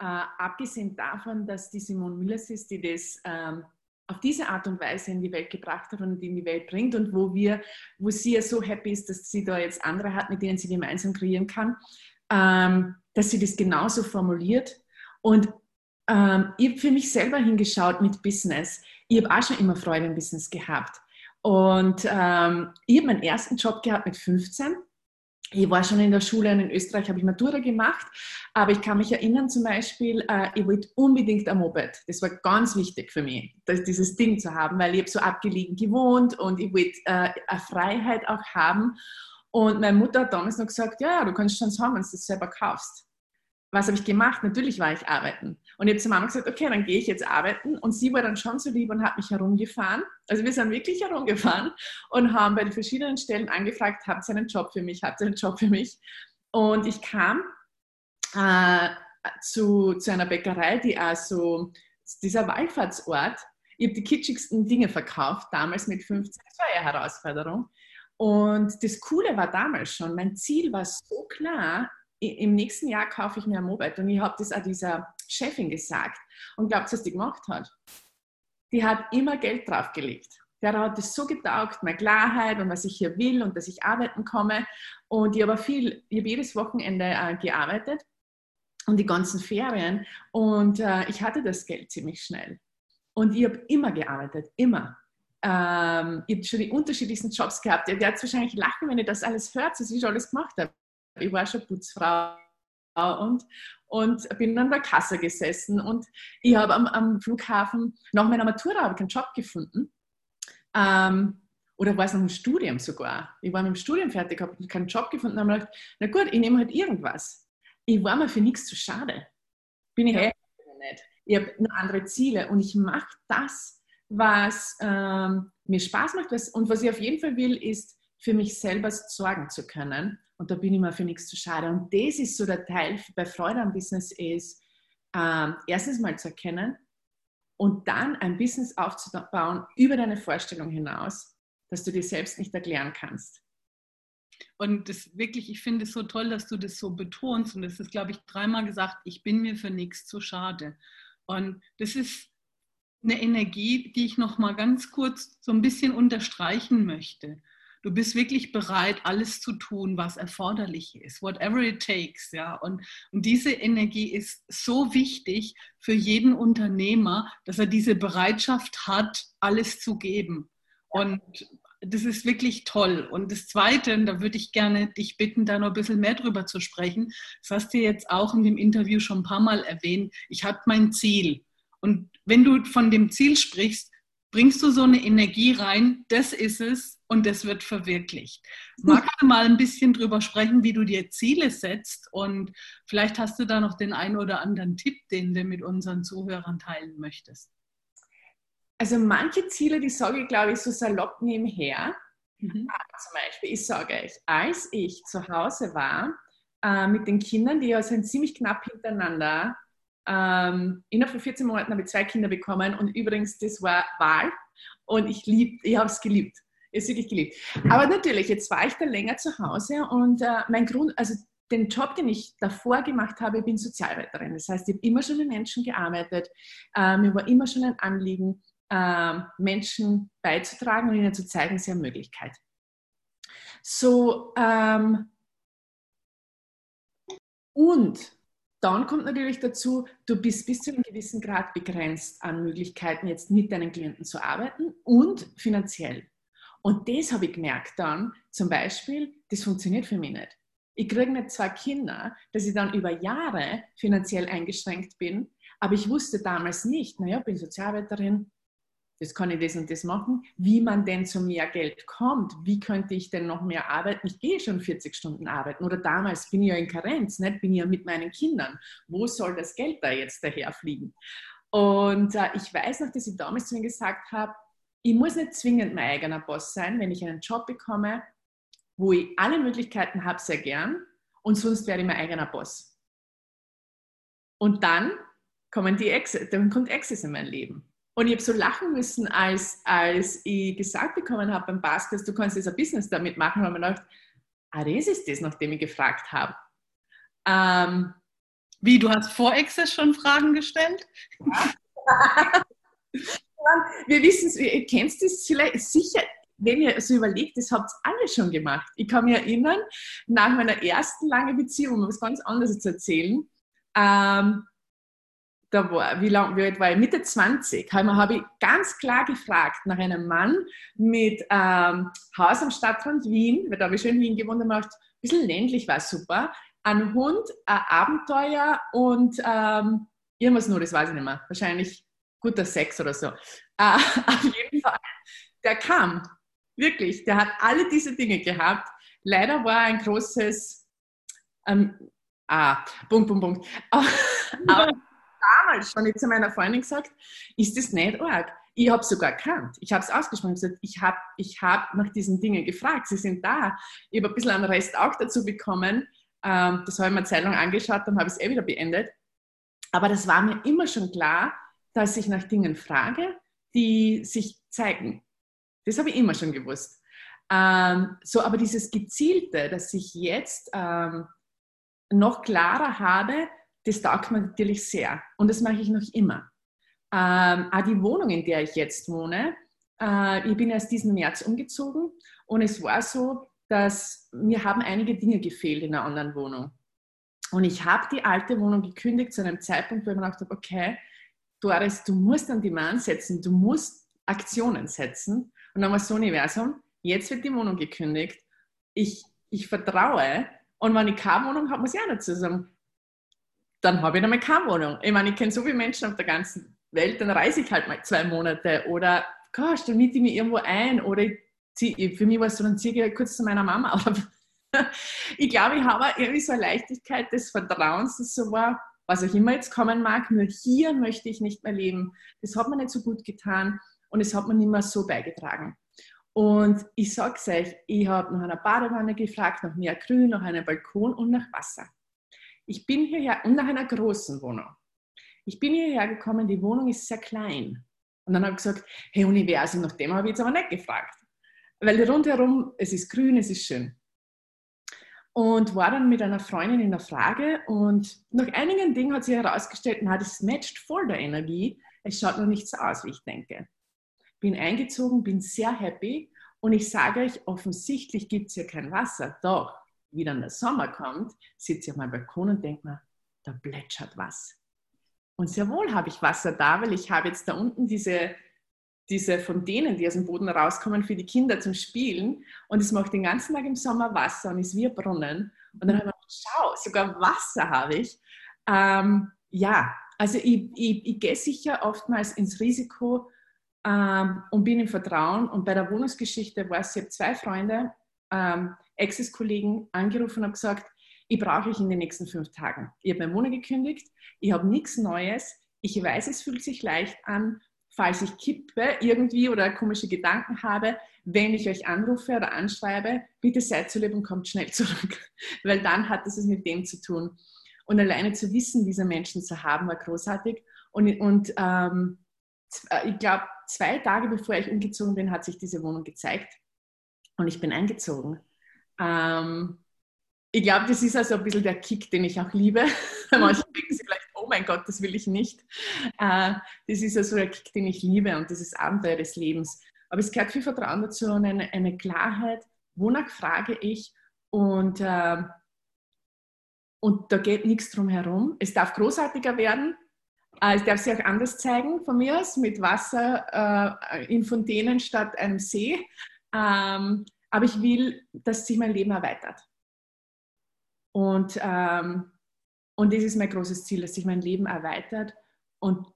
Äh, abgesehen davon, dass die Simone Millers ist, die das ähm, auf diese Art und Weise in die Welt gebracht hat und in die Welt bringt und wo wir, wo sie ja so happy ist, dass sie da jetzt andere hat, mit denen sie gemeinsam kreieren kann, ähm, dass sie das genauso formuliert. Und ähm, ich habe für mich selber hingeschaut mit Business. Ich habe auch schon immer Freude im Business gehabt. Und ähm, ich habe meinen ersten Job gehabt mit 15. Ich war schon in der Schule und in Österreich habe ich Matura gemacht, aber ich kann mich erinnern zum Beispiel, äh, ich wollte unbedingt ein Moped. Das war ganz wichtig für mich, das, dieses Ding zu haben, weil ich habe so abgelegen gewohnt und ich wollte äh, eine Freiheit auch haben. Und meine Mutter hat damals noch gesagt, ja, du kannst schon haben, wenn du das selber kaufst. Was habe ich gemacht? Natürlich war ich arbeiten. Und ich habe zur Mama gesagt, okay, dann gehe ich jetzt arbeiten. Und sie war dann schon so lieb und hat mich herumgefahren. Also wir sind wirklich herumgefahren und haben bei den verschiedenen Stellen angefragt, habt ihr einen Job für mich, habt ihr einen Job für mich? Und ich kam äh, zu, zu einer Bäckerei, die also dieser Wallfahrtsort, ich habe die kitschigsten Dinge verkauft, damals mit 15, das war ja Herausforderung. Und das Coole war damals schon, mein Ziel war so klar, im nächsten Jahr kaufe ich mir ein Moped. Und ich habe das auch dieser Chefin gesagt. Und glaubt, was die gemacht hat? Die hat immer Geld draufgelegt. Der hat das so getaugt, meine Klarheit und was ich hier will und dass ich arbeiten komme. Und ich habe viel, ich habe jedes Wochenende äh, gearbeitet und die ganzen Ferien. Und äh, ich hatte das Geld ziemlich schnell. Und ich habe immer gearbeitet, immer. Ähm, ich habe schon die unterschiedlichsten Jobs gehabt. Ihr werdet wahrscheinlich lachen, wenn ihr das alles hört, was ich schon alles gemacht habe. Ich war schon Putzfrau und, und bin an der Kasse gesessen. Und ich habe am, am, Flughafen nach meiner Matura habe keinen Job gefunden. Ähm, oder war es noch im Studium sogar? Ich war mit dem Studium fertig, habe keinen Job gefunden, habe mir gedacht, na gut, ich nehme halt irgendwas. Ich war mir für nichts zu schade. Bin ich ja. nicht. Ich habe andere Ziele und ich mache das, was ähm, mir Spaß macht. Was, und was ich auf jeden Fall will, ist, für mich selber sorgen zu können. Und da bin ich mir für nichts zu schade. Und das ist so der Teil bei Freude am Business ist, ähm, erstens mal zu erkennen und dann ein Business aufzubauen über deine Vorstellung hinaus, dass du dir selbst nicht erklären kannst. Und das wirklich, ich finde es so toll, dass du das so betonst. Und das ist, glaube ich, dreimal gesagt, ich bin mir für nichts zu schade. Und das ist eine Energie, die ich noch mal ganz kurz so ein bisschen unterstreichen möchte. Du bist wirklich bereit, alles zu tun, was erforderlich ist, whatever it takes, ja. Und, und diese Energie ist so wichtig für jeden Unternehmer, dass er diese Bereitschaft hat, alles zu geben. Und das ist wirklich toll. Und das Zweite, da würde ich gerne dich bitten, da noch ein bisschen mehr drüber zu sprechen. Das hast du jetzt auch in dem Interview schon ein paar Mal erwähnt. Ich habe mein Ziel. Und wenn du von dem Ziel sprichst, bringst du so eine Energie rein, das ist es und das wird verwirklicht. Magst du mal ein bisschen drüber sprechen, wie du dir Ziele setzt und vielleicht hast du da noch den einen oder anderen Tipp, den du mit unseren Zuhörern teilen möchtest. Also manche Ziele, die sage ich, glaube ich, so salopp nebenher. Mhm. Ah, zum Beispiel, ich sage euch, als ich zu Hause war äh, mit den Kindern, die ja sind ziemlich knapp hintereinander ähm, innerhalb von 14 Monaten habe ich zwei Kinder bekommen und übrigens, das war Wahl und ich lieb, ich habe es geliebt. Ist wirklich geliebt. Aber natürlich, jetzt war ich da länger zu Hause und äh, mein Grund, also den Job, den ich davor gemacht habe, ich bin Sozialarbeiterin. Das heißt, ich habe immer schon mit Menschen gearbeitet. Äh, mir war immer schon ein Anliegen, äh, Menschen beizutragen und ihnen zu zeigen, sie haben Möglichkeit. So, ähm, und dann kommt natürlich dazu, du bist bis zu einem gewissen Grad begrenzt an Möglichkeiten, jetzt mit deinen Klienten zu arbeiten und finanziell. Und das habe ich gemerkt dann, zum Beispiel, das funktioniert für mich nicht. Ich kriege nicht zwei Kinder, dass ich dann über Jahre finanziell eingeschränkt bin, aber ich wusste damals nicht, naja, ich bin Sozialarbeiterin, das kann ich das und das machen, wie man denn zu mehr Geld kommt, wie könnte ich denn noch mehr arbeiten, ich gehe schon 40 Stunden arbeiten oder damals bin ich ja in Karenz, nicht? bin ich ja mit meinen Kindern, wo soll das Geld da jetzt daherfliegen? Und äh, ich weiß noch, dass ich damals zu mir gesagt habe, ich muss nicht zwingend mein eigener Boss sein, wenn ich einen Job bekomme, wo ich alle Möglichkeiten habe, sehr gern und sonst werde ich mein eigener Boss. Und dann kommen die Ex dann kommt Access in mein Leben. Und ich habe so lachen müssen, als, als ich gesagt bekommen habe beim Baskets, du kannst jetzt ein Business damit machen, ich mir gedacht, ah, das ist das, nachdem ich gefragt habe. Ähm, Wie, du hast vor Access schon Fragen gestellt? Ja. Wir wissen, ihr kennt vielleicht sicher, wenn ihr so überlegt, das habt ihr alle schon gemacht. Ich kann mich erinnern, nach meiner ersten langen Beziehung, um was ganz anderes zu erzählen, ähm, da war, wie lang, wie alt war ich? Mitte 20, habe hab ich ganz klar gefragt nach einem Mann mit ähm, Haus am Stadtrand Wien, weil da habe ich schon in Wien gewohnt und gemacht, ein bisschen ländlich war super, ein Hund, ein Abenteuer und ähm, irgendwas nur, das weiß ich nicht mehr, wahrscheinlich guter Sex oder so. Äh, auf jeden Fall, der kam, wirklich, der hat alle diese Dinge gehabt. Leider war ein großes, ähm, Ah, Punkt, Punkt, Punkt. Aber damals schon zu meiner Freundin gesagt, ist das nicht arg? Ich habe sogar erkannt. Ich habe es ausgesprochen. Ich habe ich hab nach diesen Dingen gefragt. Sie sind da. Ich habe ein bisschen einen Rest auch dazu bekommen. Ähm, das habe ich mir eine Zeit lang angeschaut, dann habe ich es eh wieder beendet. Aber das war mir immer schon klar, dass ich nach Dingen frage, die sich zeigen. Das habe ich immer schon gewusst. Ähm, so, aber dieses Gezielte, dass ich jetzt ähm, noch klarer habe, das taugt mir natürlich sehr. Und das mache ich noch immer. Ähm, auch die Wohnung, in der ich jetzt wohne, äh, ich bin erst diesen März umgezogen und es war so, dass mir haben einige Dinge gefehlt in einer anderen Wohnung. Und ich habe die alte Wohnung gekündigt zu einem Zeitpunkt, wo ich mir gedacht habe, okay, Doris, du musst an die Mann setzen, du musst Aktionen setzen. Und dann war so Universum, jetzt wird die Wohnung gekündigt. Ich, ich vertraue. Und wenn ich keine Wohnung habe, muss ich auch dazu sagen, dann habe ich einmal keine Wohnung. Ich meine, ich kenne so viele Menschen auf der ganzen Welt, dann reise ich halt mal zwei Monate oder gosh, dann miete ich mich irgendwo ein oder ich zieh, für mich war es so, dann ziehe ich halt kurz zu meiner Mama. Aber ich glaube, ich habe irgendwie so eine Leichtigkeit des Vertrauens, das so war, was auch immer jetzt kommen mag, nur hier möchte ich nicht mehr leben. Das hat mir nicht so gut getan und es hat mir nicht mehr so beigetragen. Und ich sage es euch, ich habe nach einer Badewanne gefragt, nach mehr Grün, nach einem Balkon und nach Wasser. Ich bin hierher nach einer großen Wohnung. Ich bin hierher gekommen, die Wohnung ist sehr klein. Und dann habe ich gesagt, hey Universum, nach dem habe ich jetzt aber nicht gefragt. Weil rundherum, es ist grün, es ist schön. Und war dann mit einer Freundin in der Frage und nach einigen Dingen hat sich herausgestellt, na, das matcht voll der Energie. Es schaut nur nicht so aus, wie ich denke. Bin eingezogen, bin sehr happy und ich sage euch, offensichtlich gibt es hier kein Wasser. Doch, wie dann der Sommer kommt, sitze ich auf meinem Balkon und denke mir, da plätschert was. Und sehr wohl habe ich Wasser da, weil ich habe jetzt da unten diese, diese Fontänen, die aus dem Boden rauskommen für die Kinder zum Spielen. Und es macht den ganzen Tag im Sommer Wasser und ist wie ein Brunnen. Und dann habe ich gedacht, schau, sogar Wasser habe ich. Ähm, ja, also ich, ich, ich gehe sicher oftmals ins Risiko ähm, und bin im Vertrauen. Und bei der Wohnungsgeschichte war es, ich habe zwei Freunde, ähm, Ex-Kollegen angerufen und habe gesagt, ich brauche ich in den nächsten fünf Tagen. Ich habe meine Wohnung gekündigt, ich habe nichts Neues, ich weiß, es fühlt sich leicht an, falls ich kippe irgendwie oder komische Gedanken habe, wenn ich euch anrufe oder anschreibe, bitte seid so lieb und kommt schnell zurück, weil dann hat es mit dem zu tun. Und alleine zu wissen, diese Menschen zu haben, war großartig. Und, und ähm, äh, ich glaube, zwei Tage bevor ich umgezogen bin, hat sich diese Wohnung gezeigt und ich bin eingezogen. Ähm, ich glaube, das ist also ein bisschen der Kick, den ich auch liebe. Manche denken sich vielleicht, oh mein Gott, das will ich nicht. Äh, das ist also der Kick, den ich liebe und das ist Abenteuer des Lebens. Aber es gehört viel Vertrauen dazu und eine, eine Klarheit, wonach frage ich und, äh, und da geht nichts drum herum. Es darf großartiger werden, äh, es darf sich auch anders zeigen von mir aus, mit Wasser in Fontänen statt einem See. Ähm, aber ich will, dass sich mein Leben erweitert. Und, ähm, und das ist mein großes Ziel, dass sich mein Leben erweitert. Und,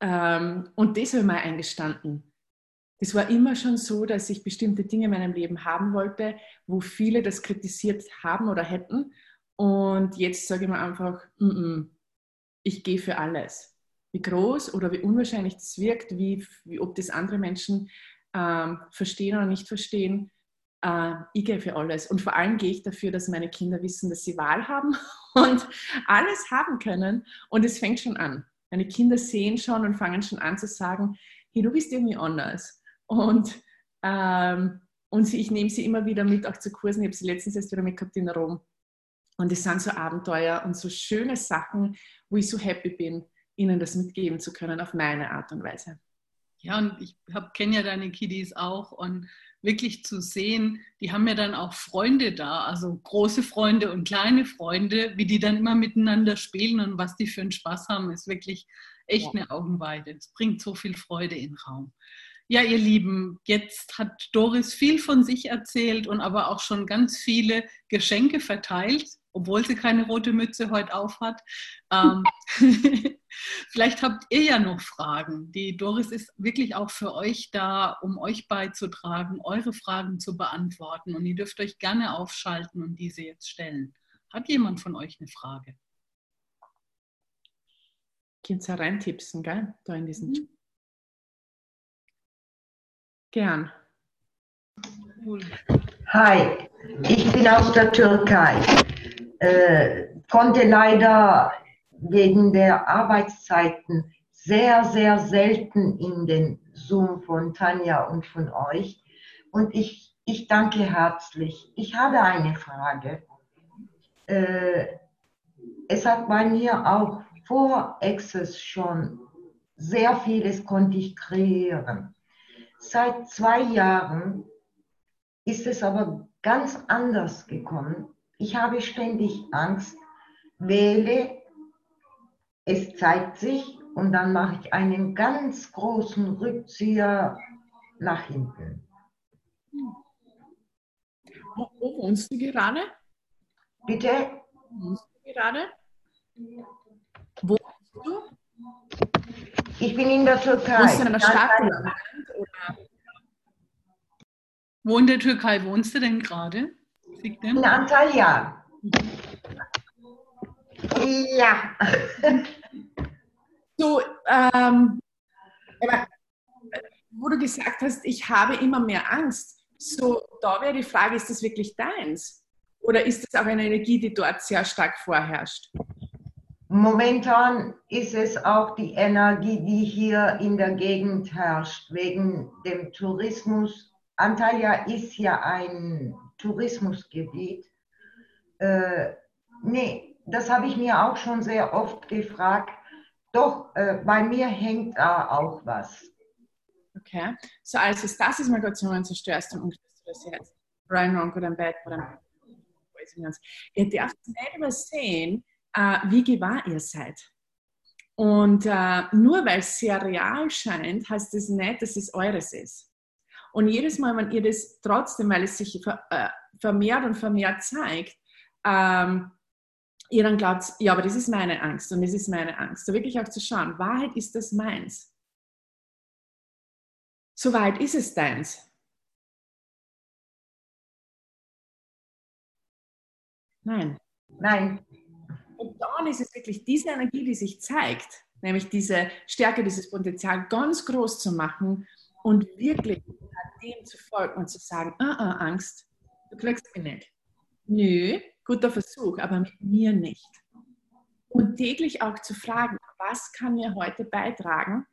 ähm, und das habe ich mir eingestanden. Es war immer schon so, dass ich bestimmte Dinge in meinem Leben haben wollte, wo viele das kritisiert haben oder hätten. Und jetzt sage ich mir einfach, mm -mm, ich gehe für alles. Wie groß oder wie unwahrscheinlich das wirkt, wie, wie ob das andere Menschen ähm, verstehen oder nicht verstehen, äh, ich gehe für alles. Und vor allem gehe ich dafür, dass meine Kinder wissen, dass sie Wahl haben und alles haben können. Und es fängt schon an. Meine Kinder sehen schon und fangen schon an zu sagen, hey, du bist irgendwie anders. Und, ähm, und sie, ich nehme sie immer wieder mit, auch zu Kursen. Ich habe sie letztens erst wieder mitgehabt in Rom. Und es sind so Abenteuer und so schöne Sachen, wo ich so happy bin, ihnen das mitgeben zu können auf meine Art und Weise. Ja, und ich kenne ja deine Kiddies auch und wirklich zu sehen, die haben ja dann auch Freunde da, also große Freunde und kleine Freunde, wie die dann immer miteinander spielen und was die für einen Spaß haben, ist wirklich echt ja. eine Augenweide. Es bringt so viel Freude in den Raum. Ja, ihr Lieben, jetzt hat Doris viel von sich erzählt und aber auch schon ganz viele Geschenke verteilt obwohl sie keine rote Mütze heute aufhat. Ähm, vielleicht habt ihr ja noch Fragen. Die Doris ist wirklich auch für euch da, um euch beizutragen, eure Fragen zu beantworten. Und ihr dürft euch gerne aufschalten und diese jetzt stellen. Hat jemand von euch eine Frage? Könnt ihr reintipsen, gell? Da in diesen. Mhm. Gern. Hi, ich bin aus der Türkei. Äh, konnte leider wegen der Arbeitszeiten sehr, sehr selten in den Zoom von Tanja und von euch. Und ich, ich danke herzlich. Ich habe eine Frage. Äh, es hat bei mir auch vor Access schon sehr vieles konnte ich kreieren. Seit zwei Jahren ist es aber ganz anders gekommen. Ich habe ständig Angst, wähle, es zeigt sich und dann mache ich einen ganz großen Rückzieher nach hinten. Wo, wo wohnst du gerade? Bitte? Wo wohnst du gerade? Wo wohnst du? Ich bin in der Türkei. Wohnst du in einer Stadt oder Wo in der Türkei wohnst du denn gerade? In Antalya. Ja. So, ähm, wo du gesagt hast, ich habe immer mehr Angst. So, da wäre die Frage, ist das wirklich deins? Oder ist das auch eine Energie, die dort sehr stark vorherrscht? Momentan ist es auch die Energie, die hier in der Gegend herrscht, wegen dem Tourismus. Antalya ist ja ein Tourismusgebiet. Äh, nee, das habe ich mir auch schon sehr oft gefragt. Doch, äh, bei mir hängt da auch was. Okay, so als es das ist Situationen zerstörst und du das jetzt good and bad, good and Ihr dürft nicht übersehen, äh, wie gewahr ihr seid. Und äh, nur weil es sehr real scheint, heißt das nicht, dass es eures ist. Und jedes Mal, wenn ihr das trotzdem, weil es sich äh, vermehrt und vermehrt zeigt, ähm, ihr dann glaubt, ja, aber das ist meine Angst und das ist meine Angst. So wirklich auch zu schauen, Wahrheit ist das meins. So weit ist es deins. Nein. Nein. Und dann ist es wirklich diese Energie, die sich zeigt, nämlich diese Stärke, dieses Potenzial ganz groß zu machen und wirklich dem zu folgen und zu sagen, ah, ah, Angst, du kriegst mich nicht. Nö, guter Versuch, aber mit mir nicht. Und täglich auch zu fragen, was kann mir heute beitragen,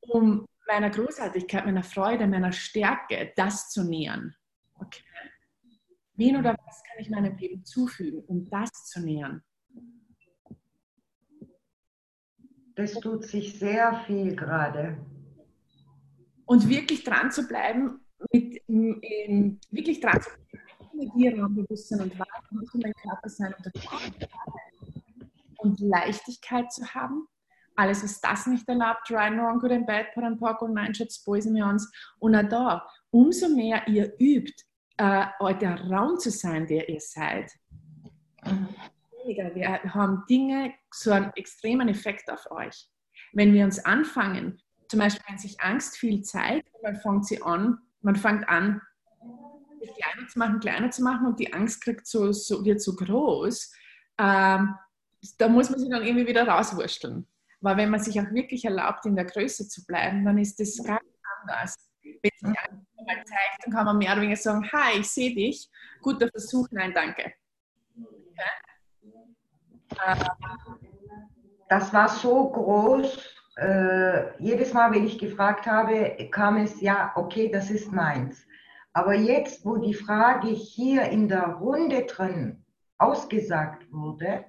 um meiner Großartigkeit, meiner Freude, meiner Stärke das zu nähern. Okay. Wen oder was kann ich meinem Leben zufügen, um das zu nähern? Das tut sich sehr viel gerade. Und wirklich dran zu bleiben, mit, in, wirklich dran zu bleiben, mit dir Raumbewusstsein und Wahrheit muss mein Körper sein und Leichtigkeit zu haben. Alles, was das nicht erlaubt, right, wrong, good and bad, put and pock und Mindshots, Boys and Beyonds. Und auch da, umso mehr ihr übt, äh, der Raum zu sein, der ihr seid, weniger. Wir haben Dinge, so einen extremen Effekt auf euch. Wenn wir uns anfangen, zum Beispiel, wenn sich Angst viel zeigt, man fängt sie an, man fängt an, kleiner zu machen, kleiner zu machen und die Angst kriegt so, so wird so groß, ähm, da muss man sich dann irgendwie wieder rauswursteln. Weil wenn man sich auch wirklich erlaubt, in der Größe zu bleiben, dann ist das ganz anders. Wenn sich Angst mal zeigt, dann kann man mehr oder weniger sagen, hi, ich sehe dich, guter Versuch, nein, danke. Okay. Das war so groß. Äh, jedes Mal, wenn ich gefragt habe, kam es, ja, okay, das ist meins. Aber jetzt, wo die Frage hier in der Runde drin ausgesagt wurde,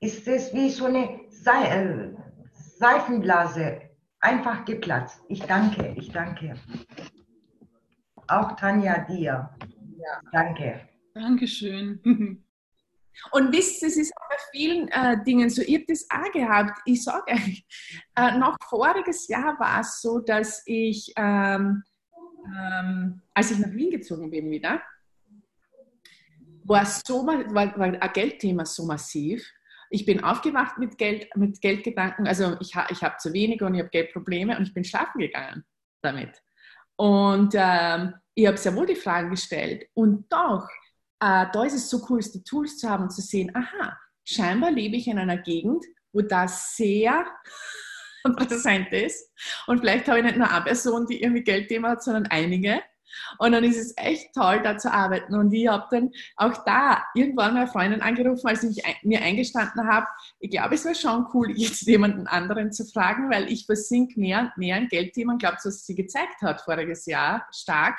ist es wie so eine äh, Seifenblase einfach geplatzt. Ich danke, ich danke. Auch Tanja dir. Ja. Danke. Dankeschön. Und wisst ihr, es ist auch bei vielen äh, Dingen so, ihr habt das auch gehabt. Ich sage euch, äh, noch voriges Jahr war es so, dass ich, ähm, ähm, als ich nach Wien gezogen bin wieder, war, so, war, war ein Geldthema so massiv ich bin aufgewacht mit Geld, mit Geldgedanken, also ich, ich habe zu wenig und ich habe Geldprobleme und ich bin schlafen gegangen damit. Und ähm, ich habe sehr wohl die Fragen gestellt und doch, äh, da ist es so cool, die Tools zu haben und zu sehen, aha, scheinbar lebe ich in einer Gegend, wo das sehr präsent ist. Und vielleicht habe ich nicht nur eine Person, die irgendwie Geldthema hat, sondern einige. Und dann ist es echt toll, da zu arbeiten. Und ich habe dann auch da irgendwann meine Freundin angerufen, als ich mir eingestanden habe, ich glaube, es wäre schon cool, jetzt jemanden anderen zu fragen, weil ich versink mehr und mehr in Geldthemen. Ich glaube, was sie gezeigt hat voriges Jahr stark,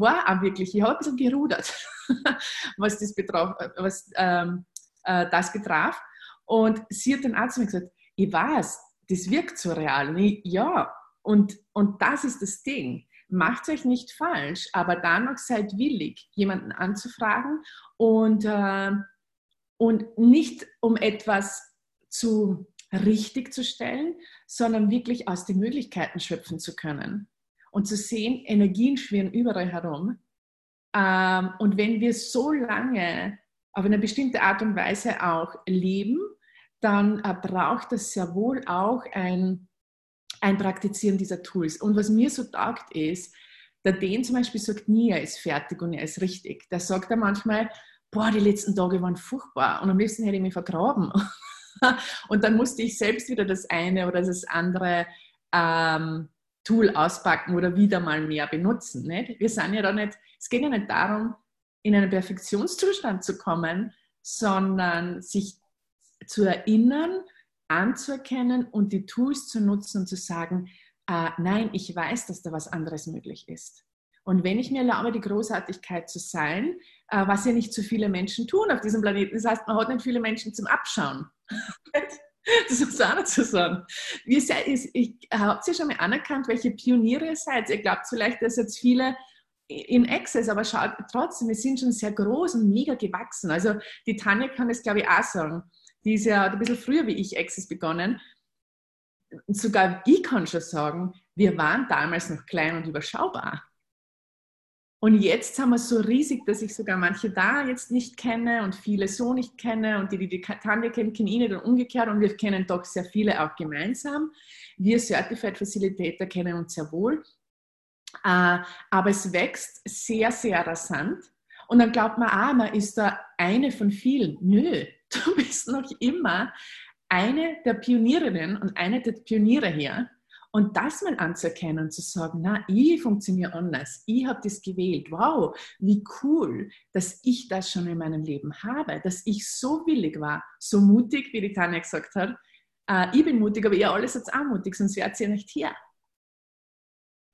war auch wirklich, ich habe ein bisschen gerudert, was das betraf. Was, ähm, äh, das betraf. Und sie hat dann auch zu mir gesagt, ich weiß, das wirkt so real. Und ich, ja, und, und das ist das Ding. Macht euch nicht falsch, aber dann noch seid willig, jemanden anzufragen und, äh, und nicht um etwas zu richtig zu stellen, sondern wirklich aus den Möglichkeiten schöpfen zu können und zu sehen, Energien schwirren überall herum. Ähm, und wenn wir so lange auf eine bestimmte Art und Weise auch leben, dann äh, braucht es sehr wohl auch ein, ein Praktizieren dieser Tools. Und was mir so taugt ist, der Den zum Beispiel sagt nie, er ist fertig und er ist richtig. Der sagt dann manchmal, boah, die letzten Tage waren furchtbar und am liebsten hätte ich mich vergraben. und dann musste ich selbst wieder das eine oder das andere ähm, Tool auspacken oder wieder mal mehr benutzen. Nicht? Wir sind ja da nicht, es geht ja nicht darum, in einen Perfektionszustand zu kommen, sondern sich zu erinnern, anzuerkennen und die Tools zu nutzen und zu sagen, äh, nein, ich weiß, dass da was anderes möglich ist. Und wenn ich mir erlaube, die Großartigkeit zu sein, äh, was ja nicht so viele Menschen tun auf diesem Planeten, das heißt, man hat nicht viele Menschen zum Abschauen. das ist auch nicht zu sagen. Ihr seid, ich, habt ihr schon mal anerkannt, welche Pioniere ihr seid? Ihr glaubt vielleicht, dass jetzt viele in Access, aber schaut trotzdem, wir sind schon sehr groß und mega gewachsen. Also die Tanja kann das, glaube ich, auch sagen. Die ist ja ein bisschen früher wie ich Access begonnen. Sogar ich kann schon sagen, wir waren damals noch klein und überschaubar. Und jetzt haben wir so riesig, dass ich sogar manche da jetzt nicht kenne und viele so nicht kenne und die, die die Tanja kennen, kennen ihn nicht und umgekehrt und wir kennen doch sehr viele auch gemeinsam. Wir Certified Facilitator kennen uns sehr wohl äh, aber es wächst sehr, sehr rasant. Und dann glaubt man, ah, man ist da eine von vielen. Nö, du bist noch immer eine der Pionierinnen und eine der Pioniere hier. Und das mal anzuerkennen und zu sagen, na, ich funktioniere anders, ich habe das gewählt, wow, wie cool, dass ich das schon in meinem Leben habe, dass ich so willig war, so mutig, wie die Tanja gesagt hat. Äh, ich bin mutig, aber ihr alles seid auch mutig, sonst wärt ihr nicht hier.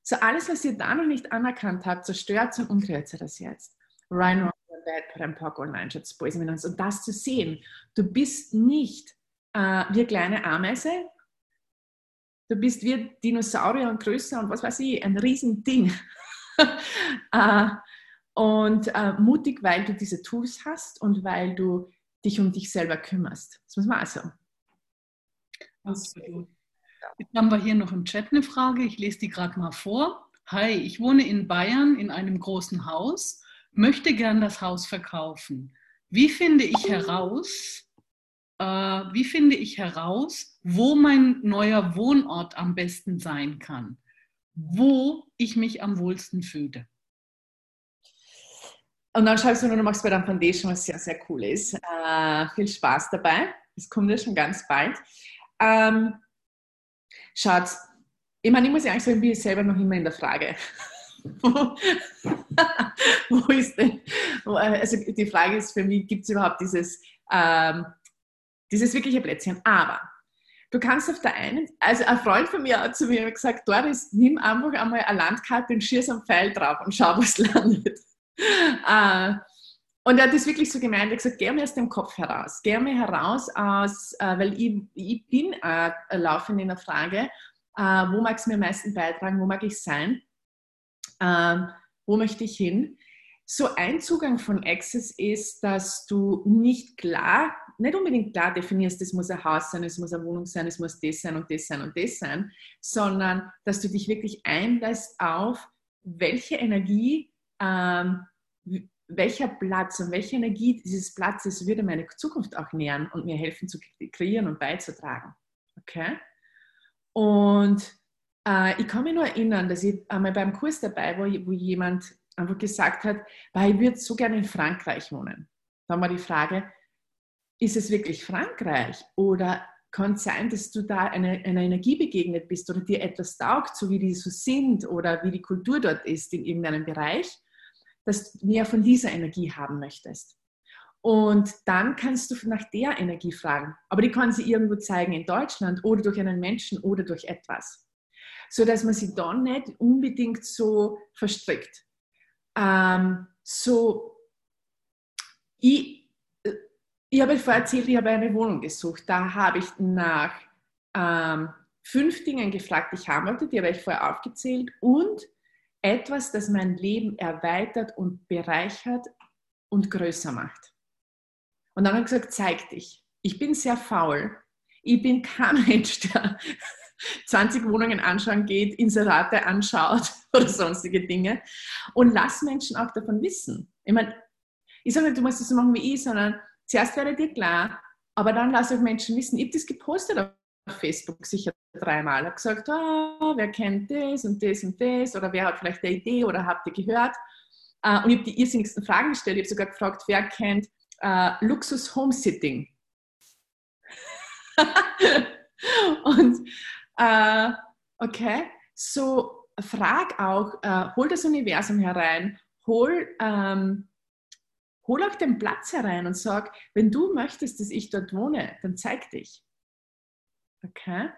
So alles, was ihr da noch nicht anerkannt habt, zerstört und umkehrt ihr das jetzt. Ryan Wrong Bad Park Online Und das zu sehen, du bist nicht äh, wie kleine Ameise, du bist wie Dinosaurier und größer und was weiß ich, ein Riesending. äh, und äh, mutig, weil du diese Tools hast und weil du dich um dich selber kümmerst. Das muss man auch sagen. Absolut. Jetzt haben wir hier noch im Chat eine Frage. Ich lese die gerade mal vor. Hi, ich wohne in Bayern in einem großen Haus, möchte gern das Haus verkaufen. Wie finde ich heraus, äh, wie finde ich heraus, wo mein neuer Wohnort am besten sein kann? Wo ich mich am wohlsten fühle? Und dann schreibst du nur, du machst bei deinem Foundation, was sehr, sehr cool ist. Äh, viel Spaß dabei. Das kommt ja schon ganz bald. Ähm, Schaut, ich meine, ich muss ja eigentlich sagen, ich bin selber noch immer in der Frage. wo ist denn, also die Frage ist für mich, gibt es überhaupt dieses, ähm, dieses wirkliche Plätzchen? Aber du kannst auf der einen, also ein Freund von mir hat zu mir gesagt, Doris, nimm einfach einmal eine Landkarte und schieß einen Pfeil drauf und schau, was landet. äh, und er hat das wirklich so gemeint, er hat gesagt, geh mir aus dem Kopf heraus, geh mir heraus aus, äh, weil ich, ich bin laufend in der Frage, äh, wo mag es mir am meisten beitragen, wo mag ich sein, ähm, wo möchte ich hin. So ein Zugang von Access ist, dass du nicht klar, nicht unbedingt klar definierst, es muss ein Haus sein, es muss eine Wohnung sein, es muss das sein und das sein und das sein, sondern dass du dich wirklich einlässt auf, welche Energie ähm, welcher Platz und welche Energie dieses Platzes würde meine Zukunft auch nähern und mir helfen zu kreieren und beizutragen. Okay? Und äh, ich kann mich nur erinnern, dass ich einmal beim Kurs dabei war, wo jemand einfach gesagt hat, weil ich würde so gerne in Frankreich wohnen. Dann war die Frage, ist es wirklich Frankreich oder kann es sein, dass du da einer, einer Energie begegnet bist oder dir etwas taugt, so wie die so sind oder wie die Kultur dort ist in irgendeinem Bereich, dass du mehr von dieser Energie haben möchtest. Und dann kannst du nach der Energie fragen. Aber die kann sie irgendwo zeigen in Deutschland oder durch einen Menschen oder durch etwas. So dass man sie dann nicht unbedingt so verstrickt. Ähm, so, ich, ich habe vorher erzählt, ich habe eine Wohnung gesucht. Da habe ich nach ähm, fünf Dingen gefragt, die ich haben wollte. Die habe ich vorher aufgezählt. Und etwas, das mein Leben erweitert und bereichert und größer macht. Und dann habe ich gesagt, zeig dich. Ich bin sehr faul. Ich bin kein Mensch, der 20 Wohnungen anschauen geht, Inserate anschaut oder sonstige Dinge. Und lass Menschen auch davon wissen. Ich meine, ich sage nicht, du musst das so machen wie ich, sondern zuerst werde dir klar, aber dann lass auch Menschen wissen. Ich habe das gepostet auf Facebook sicher dreimal. Ich habe gesagt, oh, wer kennt das und das und das oder wer hat vielleicht eine Idee oder habt ihr gehört? Äh, und ich habe die irrsinnigsten Fragen gestellt. Ich habe sogar gefragt, wer kennt äh, Luxus Homesitting. und äh, okay, so frag auch, äh, hol das Universum herein, hol, ähm, hol auch den Platz herein und sag, wenn du möchtest, dass ich dort wohne, dann zeig dich. Okay?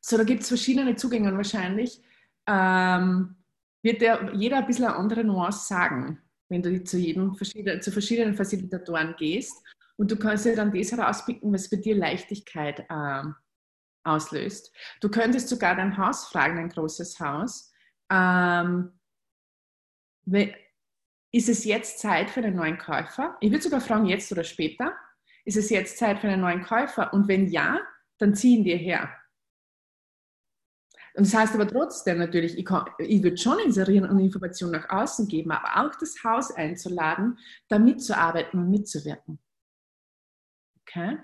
So, da gibt es verschiedene Zugänge und wahrscheinlich ähm, wird der, jeder ein bisschen eine andere Nuance sagen wenn du zu jedem zu verschiedenen Facilitatoren gehst. Und du kannst ja dann das herauspicken, was für dir Leichtigkeit äh, auslöst. Du könntest sogar dein Haus fragen, ein großes Haus. Ähm, ist es jetzt Zeit für einen neuen Käufer? Ich würde sogar fragen, jetzt oder später. Ist es jetzt Zeit für einen neuen Käufer? Und wenn ja, dann ziehen wir her. Und das heißt aber trotzdem natürlich, ich, ich würde schon inserieren und Informationen nach außen geben, aber auch das Haus einzuladen, da mitzuarbeiten und mitzuwirken. Okay?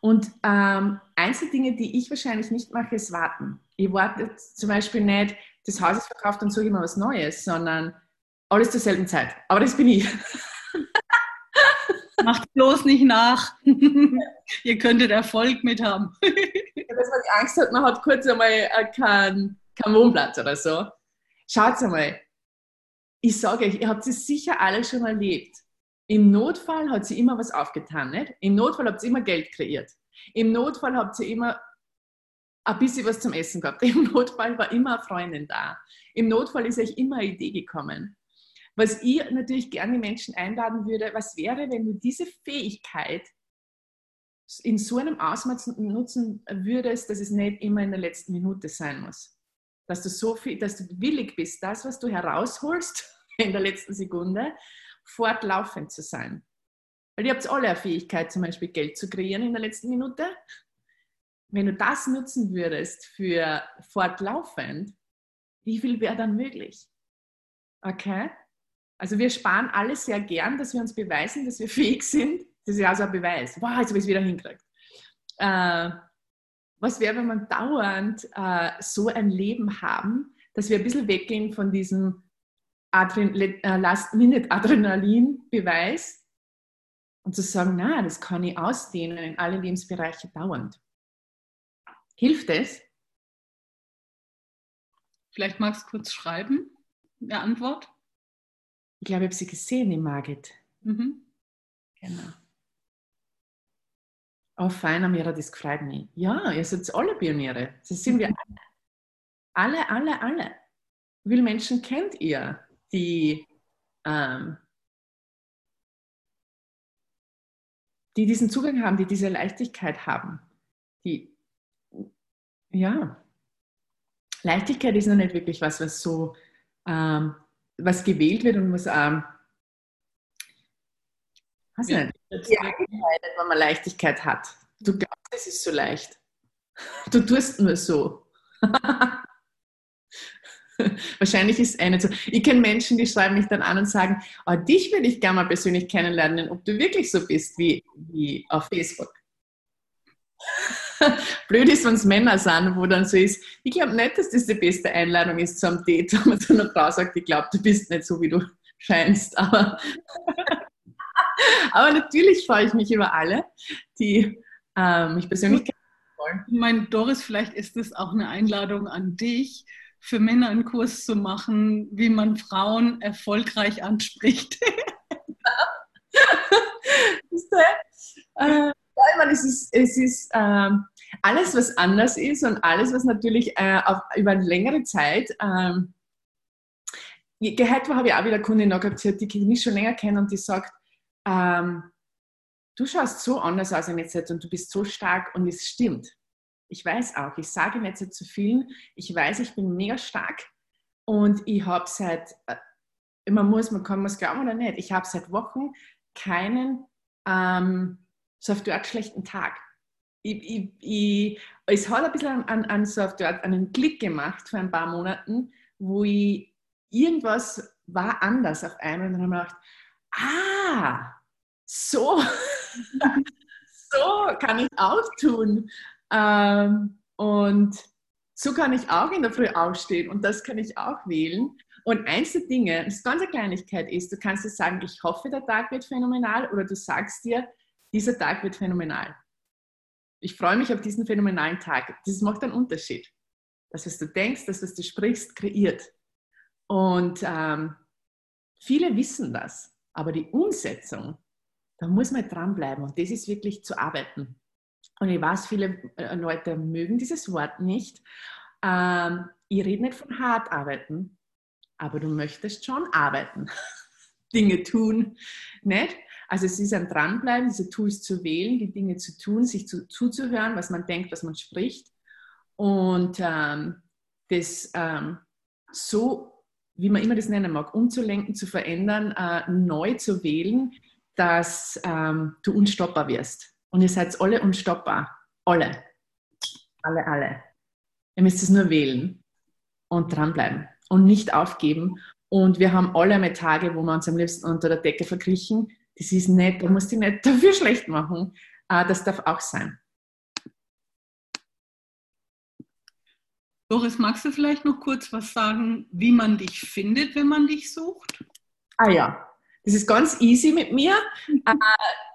Und ähm, einzelne Dinge, die ich wahrscheinlich nicht mache, ist warten. Ich warte zum Beispiel nicht, das Haus ist verkauft und suche immer was Neues, sondern alles zur selben Zeit. Aber das bin ich. Macht bloß nicht nach. Ihr könntet Erfolg mit haben. dass man die Angst hat, man hat kurz einmal äh, keinen kein Wohnplatz oder so. Schaut einmal. Ich sage euch, ihr habt es sicher alle schon erlebt. Im Notfall hat sie immer was aufgetan. Nicht? Im Notfall habt ihr immer Geld kreiert. Im Notfall habt ihr immer ein bisschen was zum Essen gehabt. Im Notfall war immer eine Freundin da. Im Notfall ist euch immer eine Idee gekommen. Was ich natürlich gerne die Menschen einladen würde, was wäre, wenn du diese Fähigkeit in so einem Ausmaß nutzen würdest, dass es nicht immer in der letzten Minute sein muss. Dass du so viel, dass du willig bist, das, was du herausholst in der letzten Sekunde, fortlaufend zu sein. Weil ihr habt alle eine Fähigkeit, zum Beispiel Geld zu kreieren in der letzten Minute. Wenn du das nutzen würdest für fortlaufend, wie viel wäre dann möglich? Okay? Also wir sparen alles sehr gern, dass wir uns beweisen, dass wir fähig sind. Das ist ja also ein Beweis. Wow, jetzt habe ich es wieder hingekriegt. Äh, was wäre, wenn wir dauernd äh, so ein Leben haben, dass wir ein bisschen weggehen von diesem äh, Last-Minute-Adrenalin-Beweis und zu sagen, na, das kann ich ausdehnen in alle Lebensbereiche dauernd. Hilft es? Vielleicht magst du kurz schreiben, eine Antwort. Ich glaube, ich habe sie gesehen, die Margit. Mhm. Genau. Oh, fein, Amira, das gefreut mich. Ja, ihr seid alle Pioniere. Das sind wir alle. Alle, alle, alle. Wie viele Menschen kennt ihr, die, ähm, die diesen Zugang haben, die diese Leichtigkeit haben? Die, ja, Leichtigkeit ist noch nicht wirklich was, was so ähm, was gewählt wird und was ähm, weiß ja, nicht, die wenn man Leichtigkeit hat. Du glaubst, es ist so leicht. Du tust nur so. Wahrscheinlich ist es eine so. Ich kenne Menschen, die schreiben mich dann an und sagen, oh, dich würde ich gerne mal persönlich kennenlernen, ob du wirklich so bist wie, wie auf Facebook. blöd ist, wenn es Männer sind, wo dann so ist, ich glaube nicht, dass das die beste Einladung ist zu einem Date, wenn man so eine Frau sagt, ich glaube, du bist nicht so, wie du scheinst. Aber, aber natürlich freue ich mich über alle, die ähm, mich persönlich wollen. Ich meine, Doris, vielleicht ist das auch eine Einladung an dich, für Männer einen Kurs zu machen, wie man Frauen erfolgreich anspricht. äh, weil es ist, es ist äh, alles, was anders ist und alles, was natürlich äh, auf, über eine längere Zeit ähm, Heute habe ich auch wieder eine Kundin gehabt, die mich schon länger kennen und die sagt, ähm, du schaust so anders aus in der Zeit und du bist so stark und es stimmt. Ich weiß auch, ich sage nicht so zu vielen, ich weiß, ich bin mega stark und ich habe seit, äh, man muss, man kann es glauben oder nicht, ich habe seit Wochen keinen ähm, so auf Dort schlechten Tag. Ich, ich, ich, es hat ein bisschen an, an so auf Dort einen Klick gemacht vor ein paar Monaten, wo ich irgendwas war anders auf einmal. Und dann haben wir gedacht, ah, so, so kann ich auch tun. Ähm, und so kann ich auch in der Früh aufstehen und das kann ich auch wählen. Und eins der Dinge, das ist ganz eine Kleinigkeit ist, du kannst dir sagen, ich hoffe, der Tag wird phänomenal oder du sagst dir, dieser Tag wird phänomenal. Ich freue mich auf diesen phänomenalen Tag. Das macht einen Unterschied. Das, was du denkst, das, was du sprichst, kreiert. Und ähm, viele wissen das, aber die Umsetzung, da muss man dranbleiben und das ist wirklich zu arbeiten. Und ich weiß, viele äh, Leute mögen dieses Wort nicht. Ähm, ich rede nicht von hart arbeiten, aber du möchtest schon arbeiten, Dinge tun, nicht? Also es ist ein Dranbleiben, diese Tools zu wählen, die Dinge zu tun, sich zu, zuzuhören, was man denkt, was man spricht und ähm, das ähm, so wie man immer das nennen mag, umzulenken, zu verändern, äh, neu zu wählen, dass ähm, du unstoppbar wirst. Und ihr seid alle unstoppbar. Alle. Alle, alle. Ihr müsst es nur wählen und dranbleiben und nicht aufgeben. Und wir haben alle einmal Tage, wo wir uns am liebsten unter der Decke verkriechen. Das ist nett, da musst du nicht dafür schlecht machen. Äh, das darf auch sein. Doris, magst du vielleicht noch kurz was sagen, wie man dich findet, wenn man dich sucht? Ah ja, das ist ganz easy mit mir. äh,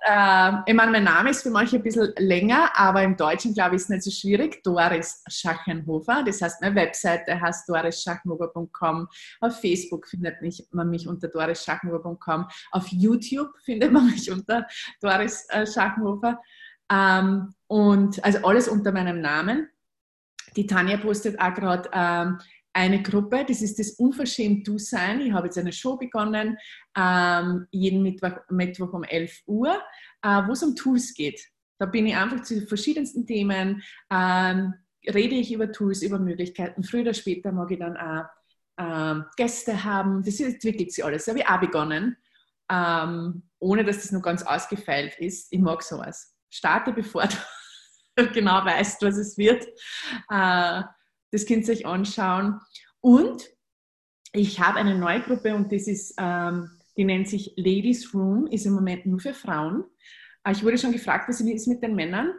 äh, ich meine, mein Name ist für manche ein bisschen länger, aber im Deutschen, glaube ich, ist es nicht so schwierig. Doris Schachenhofer. Das heißt, meine Webseite heißt dorisschachenhofer.com. Auf Facebook findet mich, man mich unter dorisschachenhofer.com. Auf YouTube findet man mich unter Doris äh, Schachenhofer. Ähm, und also alles unter meinem Namen. Die Tanja postet auch gerade ähm, eine Gruppe, das ist das Unverschämt Du-Sein. Ich habe jetzt eine Show begonnen, ähm, jeden Mittwoch, Mittwoch um 11 Uhr, äh, wo es um Tools geht. Da bin ich einfach zu verschiedensten Themen, ähm, rede ich über Tools, über Möglichkeiten. Früher oder später mag ich dann auch ähm, Gäste haben. Das entwickelt sich alles. Das habe ich auch begonnen, ähm, ohne dass das noch ganz ausgefeilt ist. Ich mag sowas. Starte bevor du genau weißt, was es wird. Äh, das könnt ihr euch anschauen. Und ich habe eine neue Gruppe und das ist, ähm, die nennt sich Ladies Room, ist im Moment nur für Frauen. Äh, ich wurde schon gefragt, was ist mit den Männern?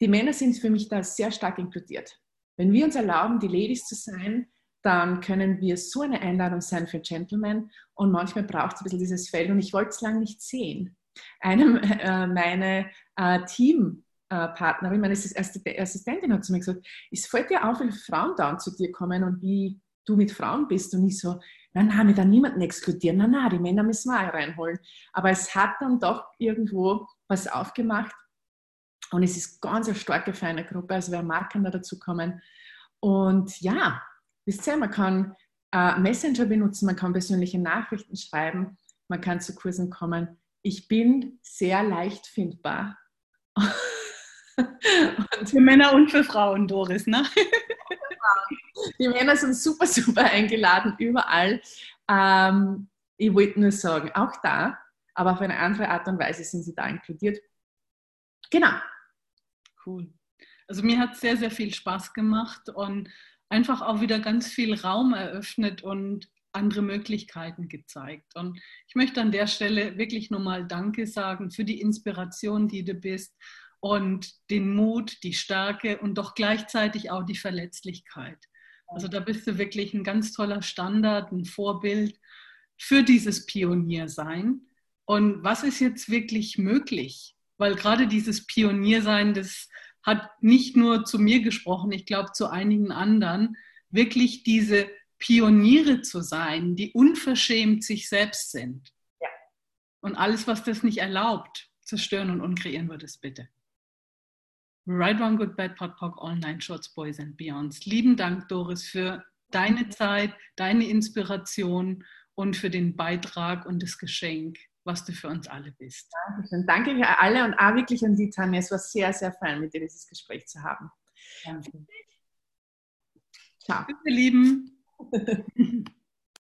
Die Männer sind für mich da sehr stark inkludiert. Wenn wir uns erlauben, die Ladies zu sein, dann können wir so eine Einladung sein für Gentlemen und manchmal braucht es ein bisschen dieses Feld und ich wollte es lange nicht sehen. Einem äh, meine äh, Team Partnerin, meine Assistentin hat zu mir gesagt, es fällt dir auf, wenn Frauen da zu dir kommen und wie du mit Frauen bist und nicht so, nein, nein, wir dann niemanden exkludieren, nein, nein, die Männer müssen wir auch reinholen. Aber es hat dann doch irgendwo was aufgemacht und es ist ganz eine starke, feine Gruppe, also wer mag, kann da dazu kommen. Und ja, wisst ihr, man kann äh, Messenger benutzen, man kann persönliche Nachrichten schreiben, man kann zu Kursen kommen. Ich bin sehr leicht findbar. Und für Männer und für Frauen, Doris, ne? Die Männer sind super, super eingeladen, überall. Ähm, ich wollte nur sagen, auch da, aber auf eine andere Art und Weise sind sie da inkludiert. Genau. Cool. Also mir hat es sehr, sehr viel Spaß gemacht und einfach auch wieder ganz viel Raum eröffnet und andere Möglichkeiten gezeigt. Und ich möchte an der Stelle wirklich nochmal Danke sagen für die Inspiration, die du bist und den Mut, die Stärke und doch gleichzeitig auch die Verletzlichkeit. Also da bist du wirklich ein ganz toller Standard, ein Vorbild für dieses Pioniersein. Und was ist jetzt wirklich möglich? Weil gerade dieses Pioniersein, das hat nicht nur zu mir gesprochen, ich glaube zu einigen anderen, wirklich diese Pioniere zu sein, die unverschämt sich selbst sind. Ja. Und alles, was das nicht erlaubt, zerstören und unkreieren wird es bitte. Right One Good Bad Pot Pock Online Shorts Boys and Beyonds. Lieben Dank, Doris, für deine Zeit, deine Inspiration und für den Beitrag und das Geschenk, was du für uns alle bist. Dankeschön. Danke an alle und auch wirklich an die Tanja. Es war sehr, sehr fein, mit dir dieses Gespräch zu haben. Danke. Ciao. Bitte, Lieben.